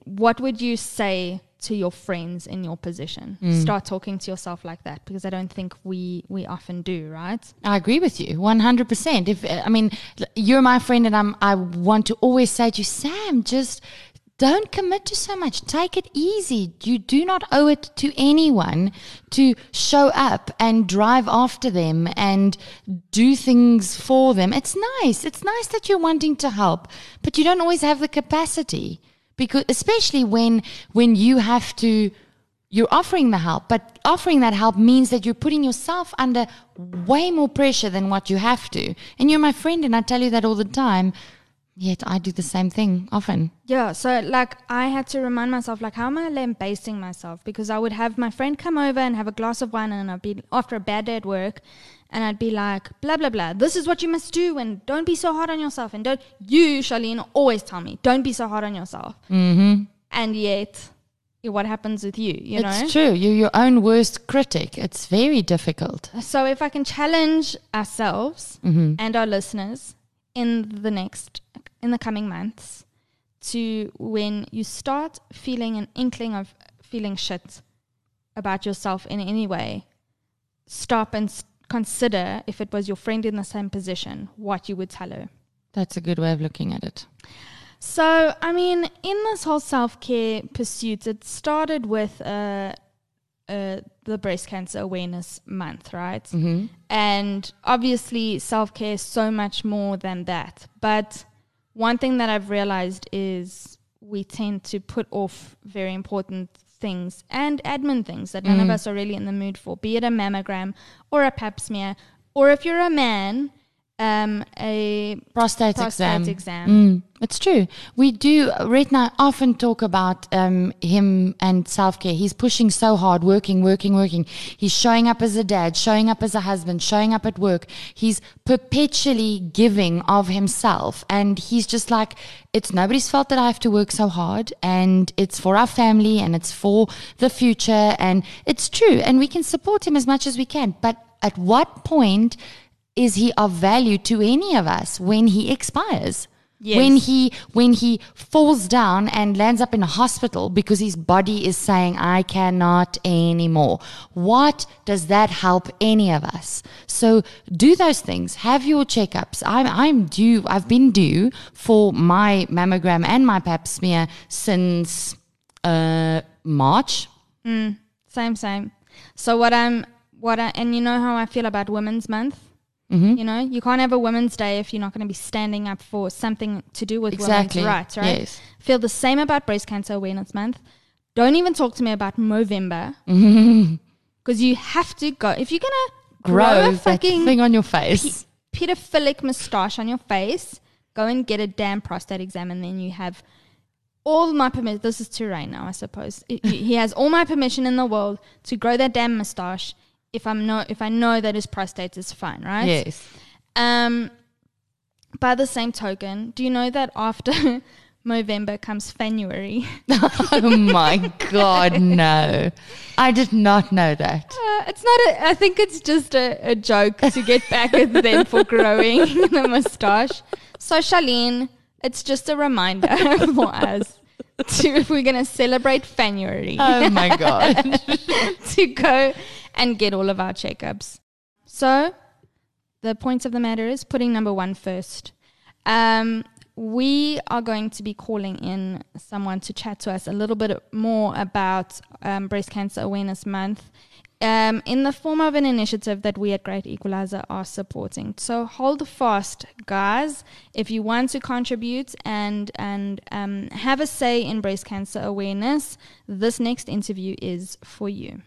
S1: what would you say to your friends in your position? Start talking to yourself like that because I don't think we we often do, right?
S2: I agree with you 100%. If I mean you're my friend and I'm I want to always say to you Sam just don't commit to so much. Take it easy. You do not owe it to anyone to show up and drive after them and do things for them. It's nice. It's nice that you're wanting to help, but you don't always have the capacity because especially when when you have to you're offering the help, but offering that help means that you're putting yourself under way more pressure than what you have to. And you're my friend, and I tell you that all the time. Yet I do the same thing often.
S1: Yeah, so like I had to remind myself, like, how am I lambasting myself? Because I would have my friend come over and have a glass of wine, and I'd be after a bad day at work, and I'd be like, blah blah blah. This is what you must do, and don't be so hard on yourself, and don't you, Charlene, always tell me, don't be so hard on yourself. Mm-hmm. And yet, what happens with you? You know,
S2: it's true. You're your own worst critic. It's very difficult.
S1: So if I can challenge ourselves and our listeners in the next in the coming months to when you start feeling an inkling of feeling shit about yourself in any way, stop and s- consider if it was your friend in the same position, what you would tell her.
S2: That's a good way of looking at it.
S1: So, I mean, in this whole self care pursuit, it started with uh, uh, the Breast Cancer Awareness Month, right?
S2: Mm-hmm.
S1: And obviously, self care is so much more than that. But one thing that I've realized is we tend to put off very important things and admin things that none of mm. us are really in the mood for, be it a mammogram or a pap smear, or if you're a man, um, a
S2: Prostate,
S1: prostate
S2: exam.
S1: exam.
S2: Mm, it's true. We do. Red and often talk about um, him and self care. He's pushing so hard, working, working, working. He's showing up as a dad, showing up as a husband, showing up at work. He's perpetually giving of himself. And he's just like, it's nobody's fault that I have to work so hard. And it's for our family and it's for the future. And it's true. And we can support him as much as we can. But at what point is he of value to any of us when he expires?
S1: Yes.
S2: When he when he falls down and lands up in a hospital because his body is saying I cannot anymore. What does that help any of us? So do those things. Have your checkups. I'm I'm due. I've been due for my mammogram and my Pap smear since uh, March.
S1: Mm, Same, same. So what I'm, what I, and you know how I feel about Women's Month. Mm-hmm. You know, you can't have a Women's Day if you're not going to be standing up for something to do with
S2: Exactly.
S1: women's rights, right?
S2: Yes.
S1: Feel the same about Breast Cancer Awareness Month. Don't even talk to me about Movember because you have to go if you're gonna grow,
S2: Grow
S1: a
S2: that
S1: fucking
S2: thing on your face.
S1: pedophilic moustache on your face, go and get a damn prostate exam, and then you have all my permission. This is to Rain now, I suppose. He- he has all my permission in the world to grow that damn moustache if I'm no, if I know that his prostate is fine, right?
S2: Yes.
S1: Um. By the same token, do you know that after November comes January?
S2: oh my god, no. I did not know that.
S1: Uh, it's not a. I think it's just a, a joke to get back at them for growing the mustache. So Charlene, it's just a reminder for us to if we're gonna celebrate January
S2: Oh my god.
S1: to go and get all of our checkups. So the point of the matter is putting number one first. Um, we are going to be calling in someone to chat to us a little bit more about um, Breast Cancer Awareness Month um, in the form of an initiative that we at Great Equalizer are supporting. So hold fast, guys. If you want to contribute and and um, have a say in breast cancer awareness, this next interview is for you.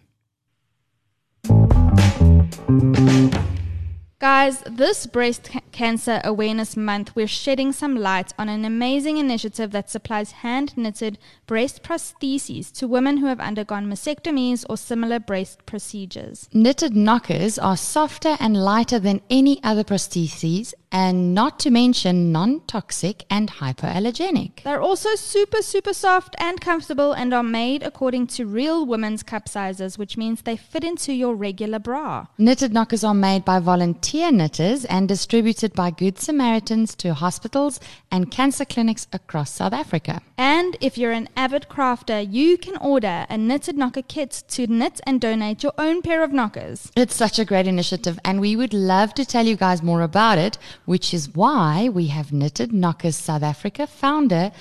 S1: Guys, this Breast Ca- Cancer Awareness Month, we're shedding some light on an amazing initiative that supplies hand knitted breast prostheses to women who have undergone mastectomies or similar breast procedures.
S2: Knitted knockers are softer and lighter than any other prostheses, and not to mention non toxic and hypoallergenic.
S1: They're also super, super soft and comfortable and are made according to real women's cup sizes, which means they fit into your regular bra.
S2: Knitted knockers are made by volunteer knitters and distributed by Good Samaritans to hospitals and cancer clinics across South Africa.
S1: And if you're an avid crafter, you can order a knitted knocker kit to knit and donate your own pair of knockers.
S2: It's such a great initiative, and we would love to tell you guys more about it, which is why we have Knitted Knockers South Africa founder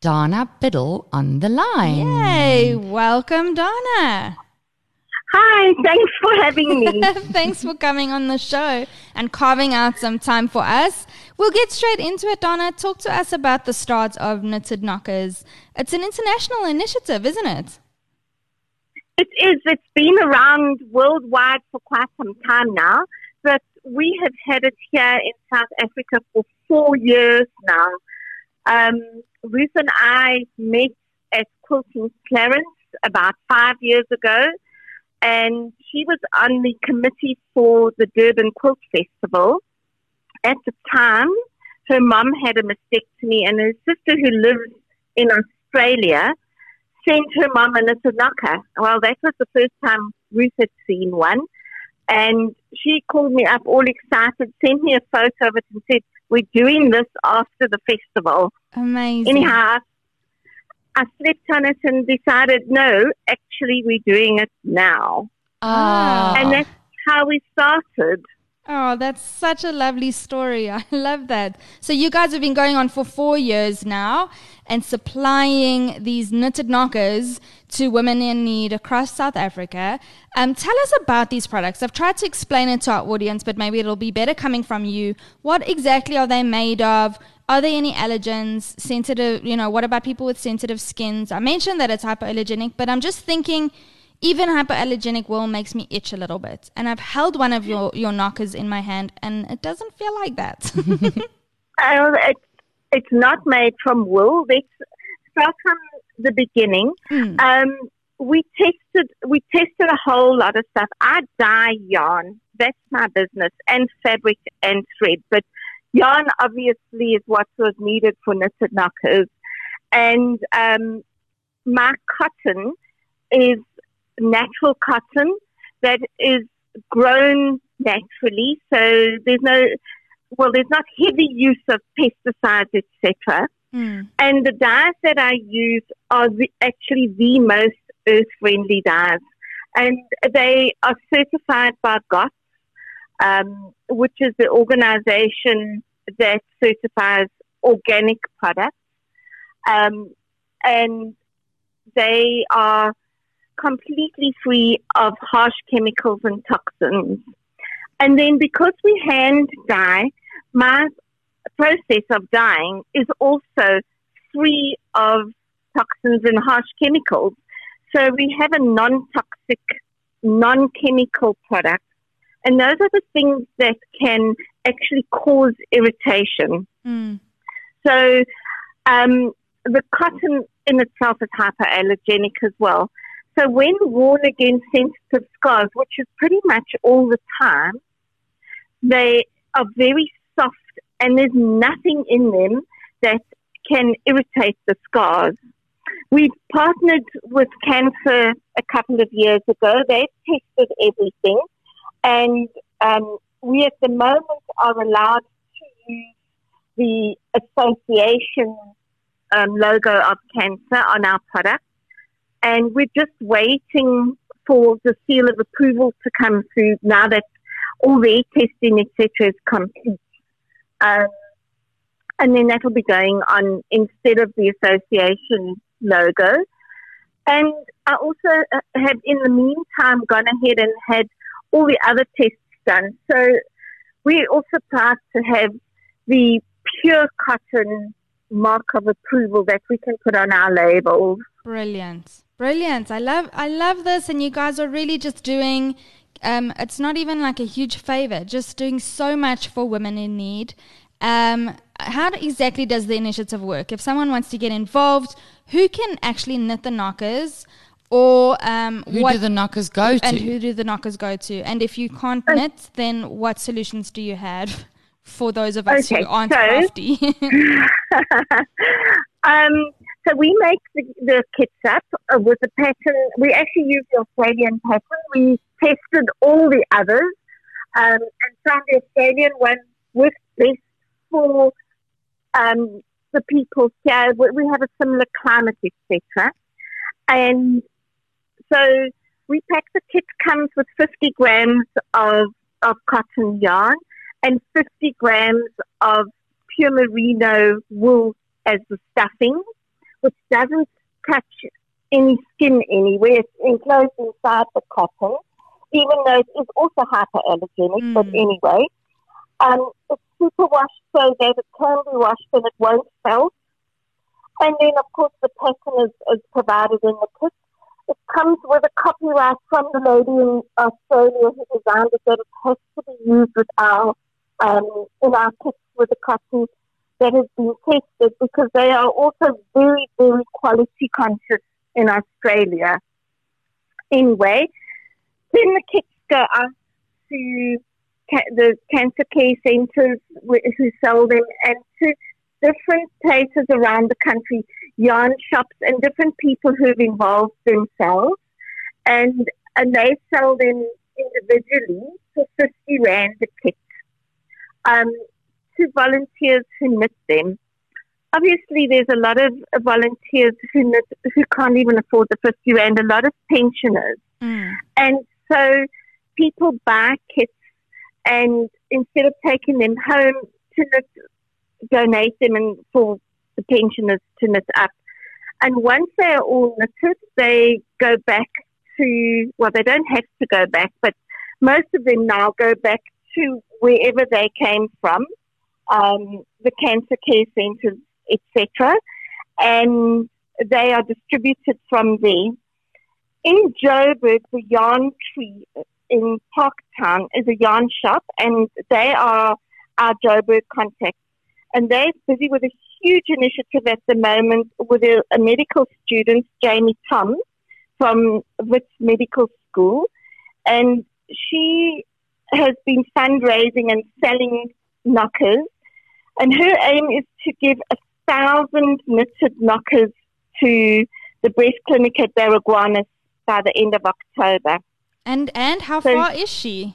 S2: Dana Biddle on the line.
S1: Yay! Welcome, Dana.
S3: Hi, thanks for having me.
S1: Thanks for coming on the show and carving out some time for us. We'll get straight into it, Dana. Talk to us about the start of Knitted Knockers. It's an international initiative, isn't it?
S3: it is, it's been around worldwide for quite some time now, but we have had it here in South Africa for four years now. Um, Ruth and I met at Quilting Clarence about five years ago, and she was on the committee for the Durban Quilt Festival. At the time, her mum had a mastectomy, and her sister, who lives in Australia, sent her mum a knocker. Well, that was the first time Ruth had seen one. And she called me up all excited, sent me a photo of it, and said, We're doing this after the festival.
S1: Amazing.
S3: Anyhow, I slept on it and decided, no, actually, we're doing it now.
S2: Ah.
S3: And that's how we started.
S1: Oh, that's such a lovely story. I love that. So you guys have been going on for four years now and supplying these knitted knockers to women in need across South Africa. Um, tell us about these products. I've tried to explain it to our audience, but maybe it'll be better coming from you. What exactly are they made of? Are there any allergens, sensitive, you know, what about people with sensitive skins? I mentioned that it's hypoallergenic, but I'm just thinking even hypoallergenic wool makes me itch a little bit. And I've held one of your, your knockers in my hand and it doesn't feel like that.
S3: Uh, it's, it's not made from wool. Let's start from the beginning.
S1: Mm.
S3: Um, we tested we tested a whole lot of stuff. I dye yarn. That's my business, and fabric and thread. But yarn obviously is what was needed for knitted knockers, and um, my cotton is natural cotton that is grown naturally. So there's no well, there's not heavy use of pesticides, etc.
S1: Mm.
S3: And the dyes that I use are the, actually the most earth friendly dyes. And they are certified by GOTS, um, which is the organization that certifies organic products. Um, and they are completely free of harsh chemicals and toxins. And then because we hand dye, my process of dyeing is also free of toxins and harsh chemicals. So we have a non-toxic, non-chemical product. And those are the things that can actually cause irritation.
S1: Mm.
S3: So um, the cotton in itself is hyperallergenic as well. So when worn against sensitive scars, which is pretty much all the time, they are very soft and there's nothing in them that can irritate the scars. We partnered with CANSA a couple of years ago. They've tested everything, and um, we at the moment are allowed to use the association um, logo of CANSA on our product, and we're just waiting for the seal of approval to come through now that all their testing, etc., is complete. Um, and then that will be going on instead of the association logo. And I also uh, have, in the meantime, gone ahead and had all the other tests done. So we're also proud to have the pure cotton mark of approval that we can put on our labels.
S1: Brilliant. Brilliant. I love I love this and you guys are really just doing Um, it's not even like a huge favor, just doing so much for women in need. Um, how exactly does the initiative work? If someone wants to get involved, who can actually knit the knockers? Or um,
S2: Who
S1: what
S2: do the knockers go to?
S1: and who do the knockers go to? And if you can't knit, then what solutions do you have for those of us
S3: Okay,
S1: who aren't
S3: so-
S1: crafty?
S3: um, so we make the, the kits up uh, with a pattern. We actually use the Australian pattern. We tested all the others um, and found the Australian one works best for um, the people here. We we have a similar climate, etc. And so we pack the kit comes with 50 grams of, of cotton yarn and 50 grams of pure merino wool as the stuffing, which doesn't touch any skin anywhere. It's enclosed inside the cotton, even though it is also hyperallergenic. But
S1: Mm.
S3: anyway, um, it's super washed so that it can be washed and it won't felt. And then, of course, the pattern is, is provided in the kit. It comes with a copyright from the lady in Australia who designed it that it has to be used with our um, in our kits with the cotton that has been tested because they are also very, very quality conscious in Australia. Anyway, then the kits go out to ca- the cancer care centres wh- who sell them and to different places around the country, yarn shops and different people who've involved themselves. And, and they sell them individually for 50 rand a kit um, to volunteers who knit them. Obviously, there's a lot of volunteers who knit, who can't even afford the 50 rand, a lot of pensioners.
S1: Mm.
S3: And so people buy kits and instead of taking them home to knit, donate them and for the pensioners to knit up. And once they are all knitted, they go back to, well, they don't have to go back, but most of them now go back to wherever they came from, um, the cancer care centres, etc. And they are distributed from there. In Joburg, the Yarn Tree in Parktown is a yarn shop, and they are our Joburg contacts. And they're busy with a huge initiative at the moment with a, a medical student, Jamie Tom, from Wits Medical School. And she has been fundraising and selling knockers. And her aim is to give a thousand knitted knockers to the breast clinic at Baragwanath by the end of October.
S1: And and how
S3: So-
S1: far is she?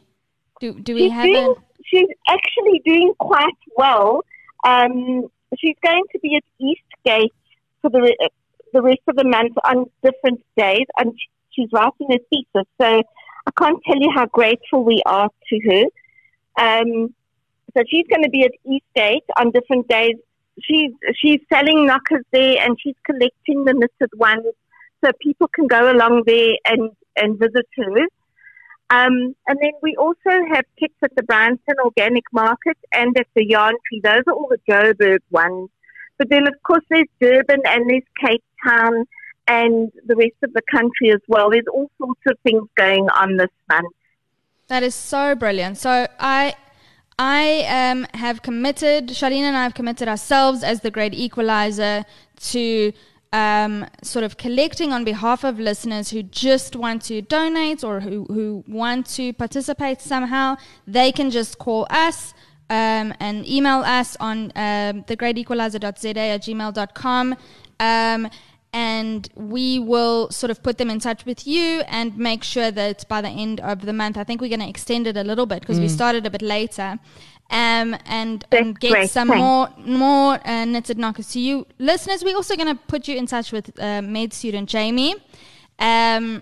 S1: Do do we have
S3: doing,
S1: a
S3: she's actually doing quite well. Um, she's going to be at Eastgate for the re- the rest of the month on different days, and she's writing a thesis. So I can't tell you how grateful we are to her. Um, so she's going to be at Eastgate on different days. She's she's selling knockers there, and she's collecting the knitted ones, so people can go along there and and visit her. Um, and then we also have kits at the Bryanston Organic Market and at the Yarn Tree. Those are all the Joburg ones. But then, of course, there's Durban and there's Cape Town and the rest of the country as well. There's all sorts of things going on this month.
S1: That is so brilliant. So I I um, have committed, Charlene and I have committed ourselves as the Great Equalizer to um, sort of collecting on behalf of listeners who just want to donate or who, who want to participate somehow. They can just call us um, and email us on um, thegreatequalizer.za at gmail.com. Um, and we will sort of put them in touch with you and make sure that by the end of the month, I think we're going to extend it a little bit because we started a bit later, um, and, and get
S3: great,
S1: some
S3: thanks.
S1: more more uh, knitted knockers to you listeners. We're also going to put you in touch with uh, med student Jamie. Um,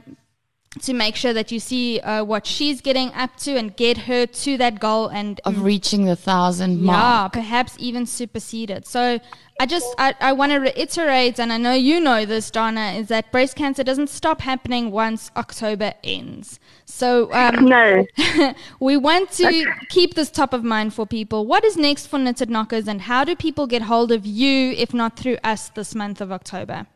S1: to make sure that you see uh, what she's getting up to and get her to that goal and
S2: of reaching the thousand mark.
S1: yeah, perhaps even supersede it. So I just I, I want to reiterate, and I know you know this, Dana, is that breast cancer doesn't stop happening once October ends. So um,
S3: No.
S1: we want to keep this top of mind for people. What is next for Knitted Knockers, and how do people get hold of you if not through us this month of October?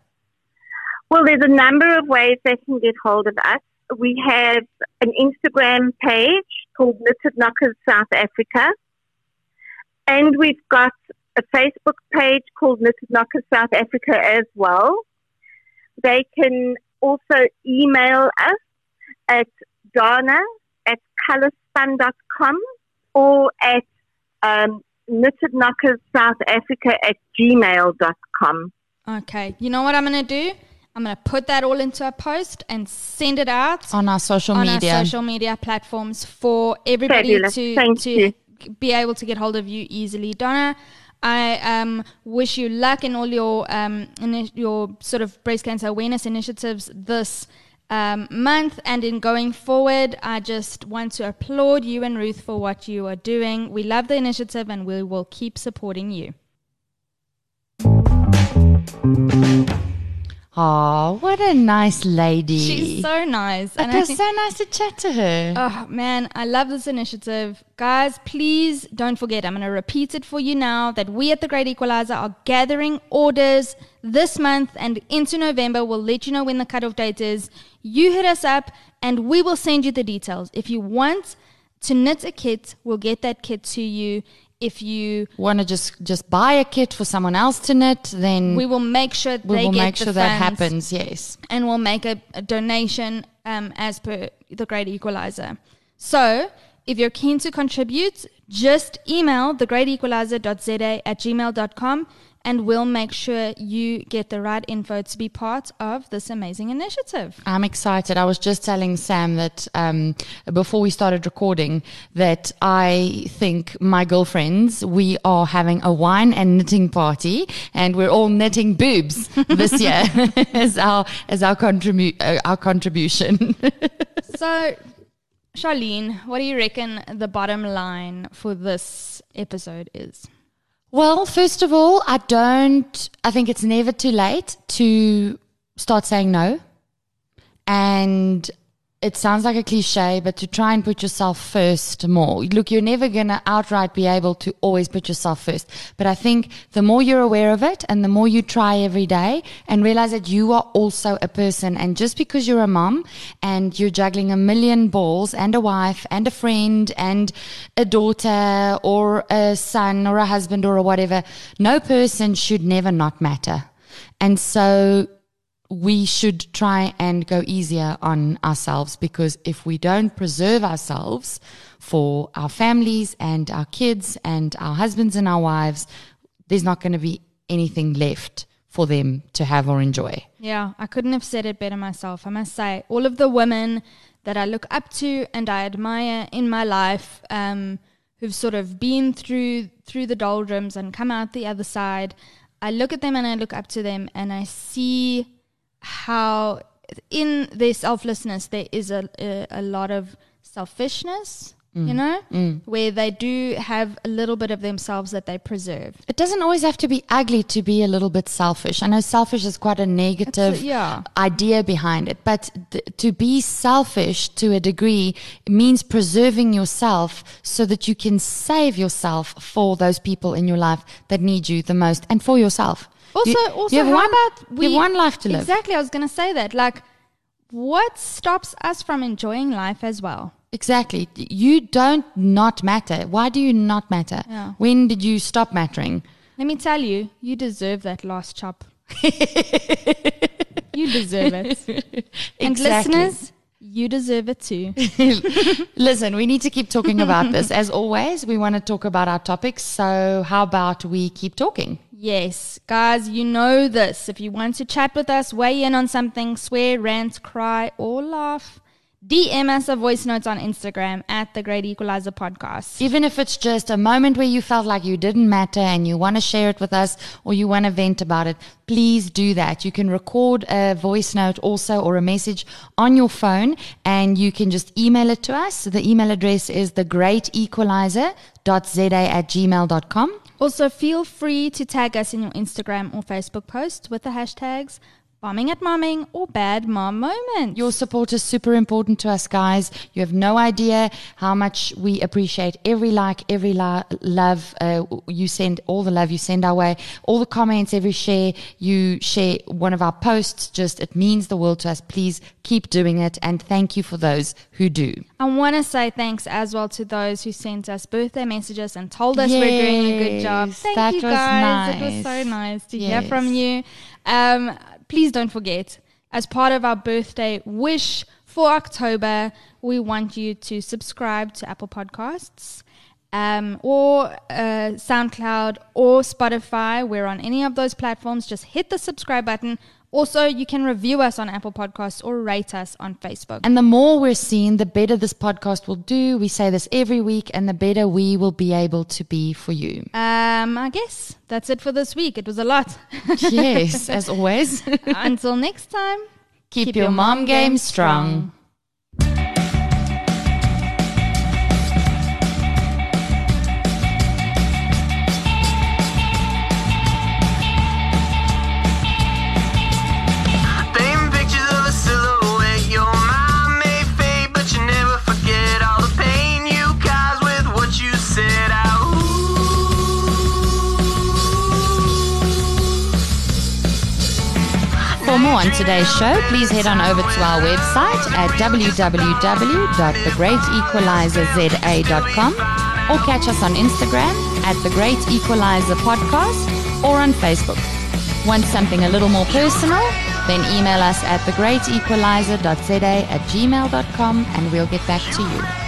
S3: Well, there's a number of ways they can get hold of us. we have an Instagram page called Knitted Knockers South Africa. And we've got a Facebook page called Knitted Knockers South Africa as well. They can also email us at Dana at colorspun.com or at um, Knitted Knockers South Africa at gmail.com.
S1: Okay. You know what I'm going to do? I'm going to put that all into a post and send it out
S2: on our social
S1: on
S2: media.
S1: our social media platforms for everybody
S3: Fabulous.
S1: to
S3: Thank
S1: to
S3: you.
S1: be able to get hold of you easily. Dana, I um, wish you luck in all your um, in your sort of breast cancer awareness initiatives this um, month and in going forward. I just want to applaud you and Ruth for what you are doing. We love the initiative and we will keep supporting you.
S2: Oh, what a nice lady.
S1: She's so nice.
S2: it was so nice to chat to her.
S1: Oh man, I love this initiative. Guys, please don't forget, I'm going to repeat it for you now that we at the Great Equalizer are gathering orders this month and into November. We'll let you know when the cutoff date is. You hit us up and we will send you the details. If you want to knit a kit, we'll get that kit to you. If you,
S2: Want to just just buy a kit for someone else to knit? Then
S1: we will make sure
S2: we will make sure that happens. Yes.
S1: and we'll make a, a donation um, as per the Great Equalizer. So, if you're keen to contribute, just email thegreatequalizer.za at gmail.com and we'll make sure you get the right info to be part of this amazing initiative.
S2: I'm excited. I was just telling Sam that um, before we started recording that I think my girlfriends we are having a wine and knitting party, and we're all knitting boobs this year as our as our contribu- uh, our contribution.
S1: So, Charlene, what do you reckon the bottom line for this episode is?
S2: Well, first of all, I don't, I think it's never too late to start saying no. And it sounds like a cliche, but to try and put yourself first more. Look, you're never going to outright be able to always put yourself first. But I think the more you're aware of it and the more you try every day and realize that you are also a person. And just because you're a mom and you're juggling a million balls and a wife and a friend and a daughter or a son or a husband or a whatever, no person should never not matter. And so we should try and go easier on ourselves because if we don't preserve ourselves for our families and our kids and our husbands and our wives, there's not going to be anything left for them to have or enjoy.
S1: Yeah, I couldn't have said it better myself. I must say, all of the women that I look up to and I admire in my life, um, who've sort of been through through the doldrums and come out the other side, I look at them and I look up to them and I see how in their selflessness there is a a, a lot of selfishness. You mm. know, mm. where they do have a little bit of themselves that they preserve.
S2: It doesn't always have to be ugly to be a little bit selfish. I know selfish is quite a negative
S1: yeah.
S2: idea behind it, but th- to be selfish to a degree means preserving yourself so that you can save yourself for those people in your life that need you the most and for yourself.
S1: Also,
S2: you,
S1: also,
S2: you have
S1: how
S2: one,
S1: about
S2: you have one life to live.
S1: Exactly, I was going to say that. Like, what stops us from enjoying life as well?
S2: Exactly. You don't not matter. Why do you not matter?
S1: Yeah.
S2: When did you stop mattering?
S1: Let me tell you, you deserve that last chop. you deserve it. And listeners, you deserve it too.
S2: Listen, we need to keep talking about this. As always, we want to talk about our topics. So, how about we keep talking?
S1: Yes, guys, you know this. If you want to chat with us, weigh in on something, swear, rant, cry, or laugh, DM us a voice note on Instagram at the Great Equalizer Podcast.
S2: Even if it's just a moment where you felt like you didn't matter and you want to share it with us or you want to vent about it, please do that. You can record a voice note also or a message on your phone and you can just email it to us. The email address is thegreatequalizer.za at gmail.com.
S1: Also, feel free to tag us in your Instagram or Facebook post with the hashtags bombing at momming, or bad mom moments.
S2: Your support is super important to us, guys. You have no idea how much we appreciate every like, every la- love uh, you send, all the love you send our way, all the comments, every share you share one of our posts. Just it means the world to us. Please keep doing it, and thank you for those who do.
S1: I want to say thanks as well to those who sent us birthday messages and told us we're doing a good job. Thank
S2: that
S1: you
S2: was
S1: guys. It was so nice to hear from you. Um, please don't forget, as part of our birthday wish for October, we want you to subscribe to Apple Podcasts. Um, or uh, SoundCloud or Spotify. We're on any of those platforms. Just hit the subscribe button. Also, you can review us on Apple Podcasts or rate us on Facebook.
S2: And the more we're seen, the better this podcast will do. We say this every week, and the better we will be able to be for you.
S1: Um, I guess that's it for this week. It was a lot.
S2: yes, as always.
S1: Until next time,
S2: Keep, your mom game strong.
S4: Painting
S2: more on today's show, please head on over to our website at www.thegreatequalizerza.com or catch us on Instagram at The Great Equalizer Podcast or on Facebook. Want something a little more personal? Then email us at thegreatequalizer.za at gmail.com and we'll get back to you.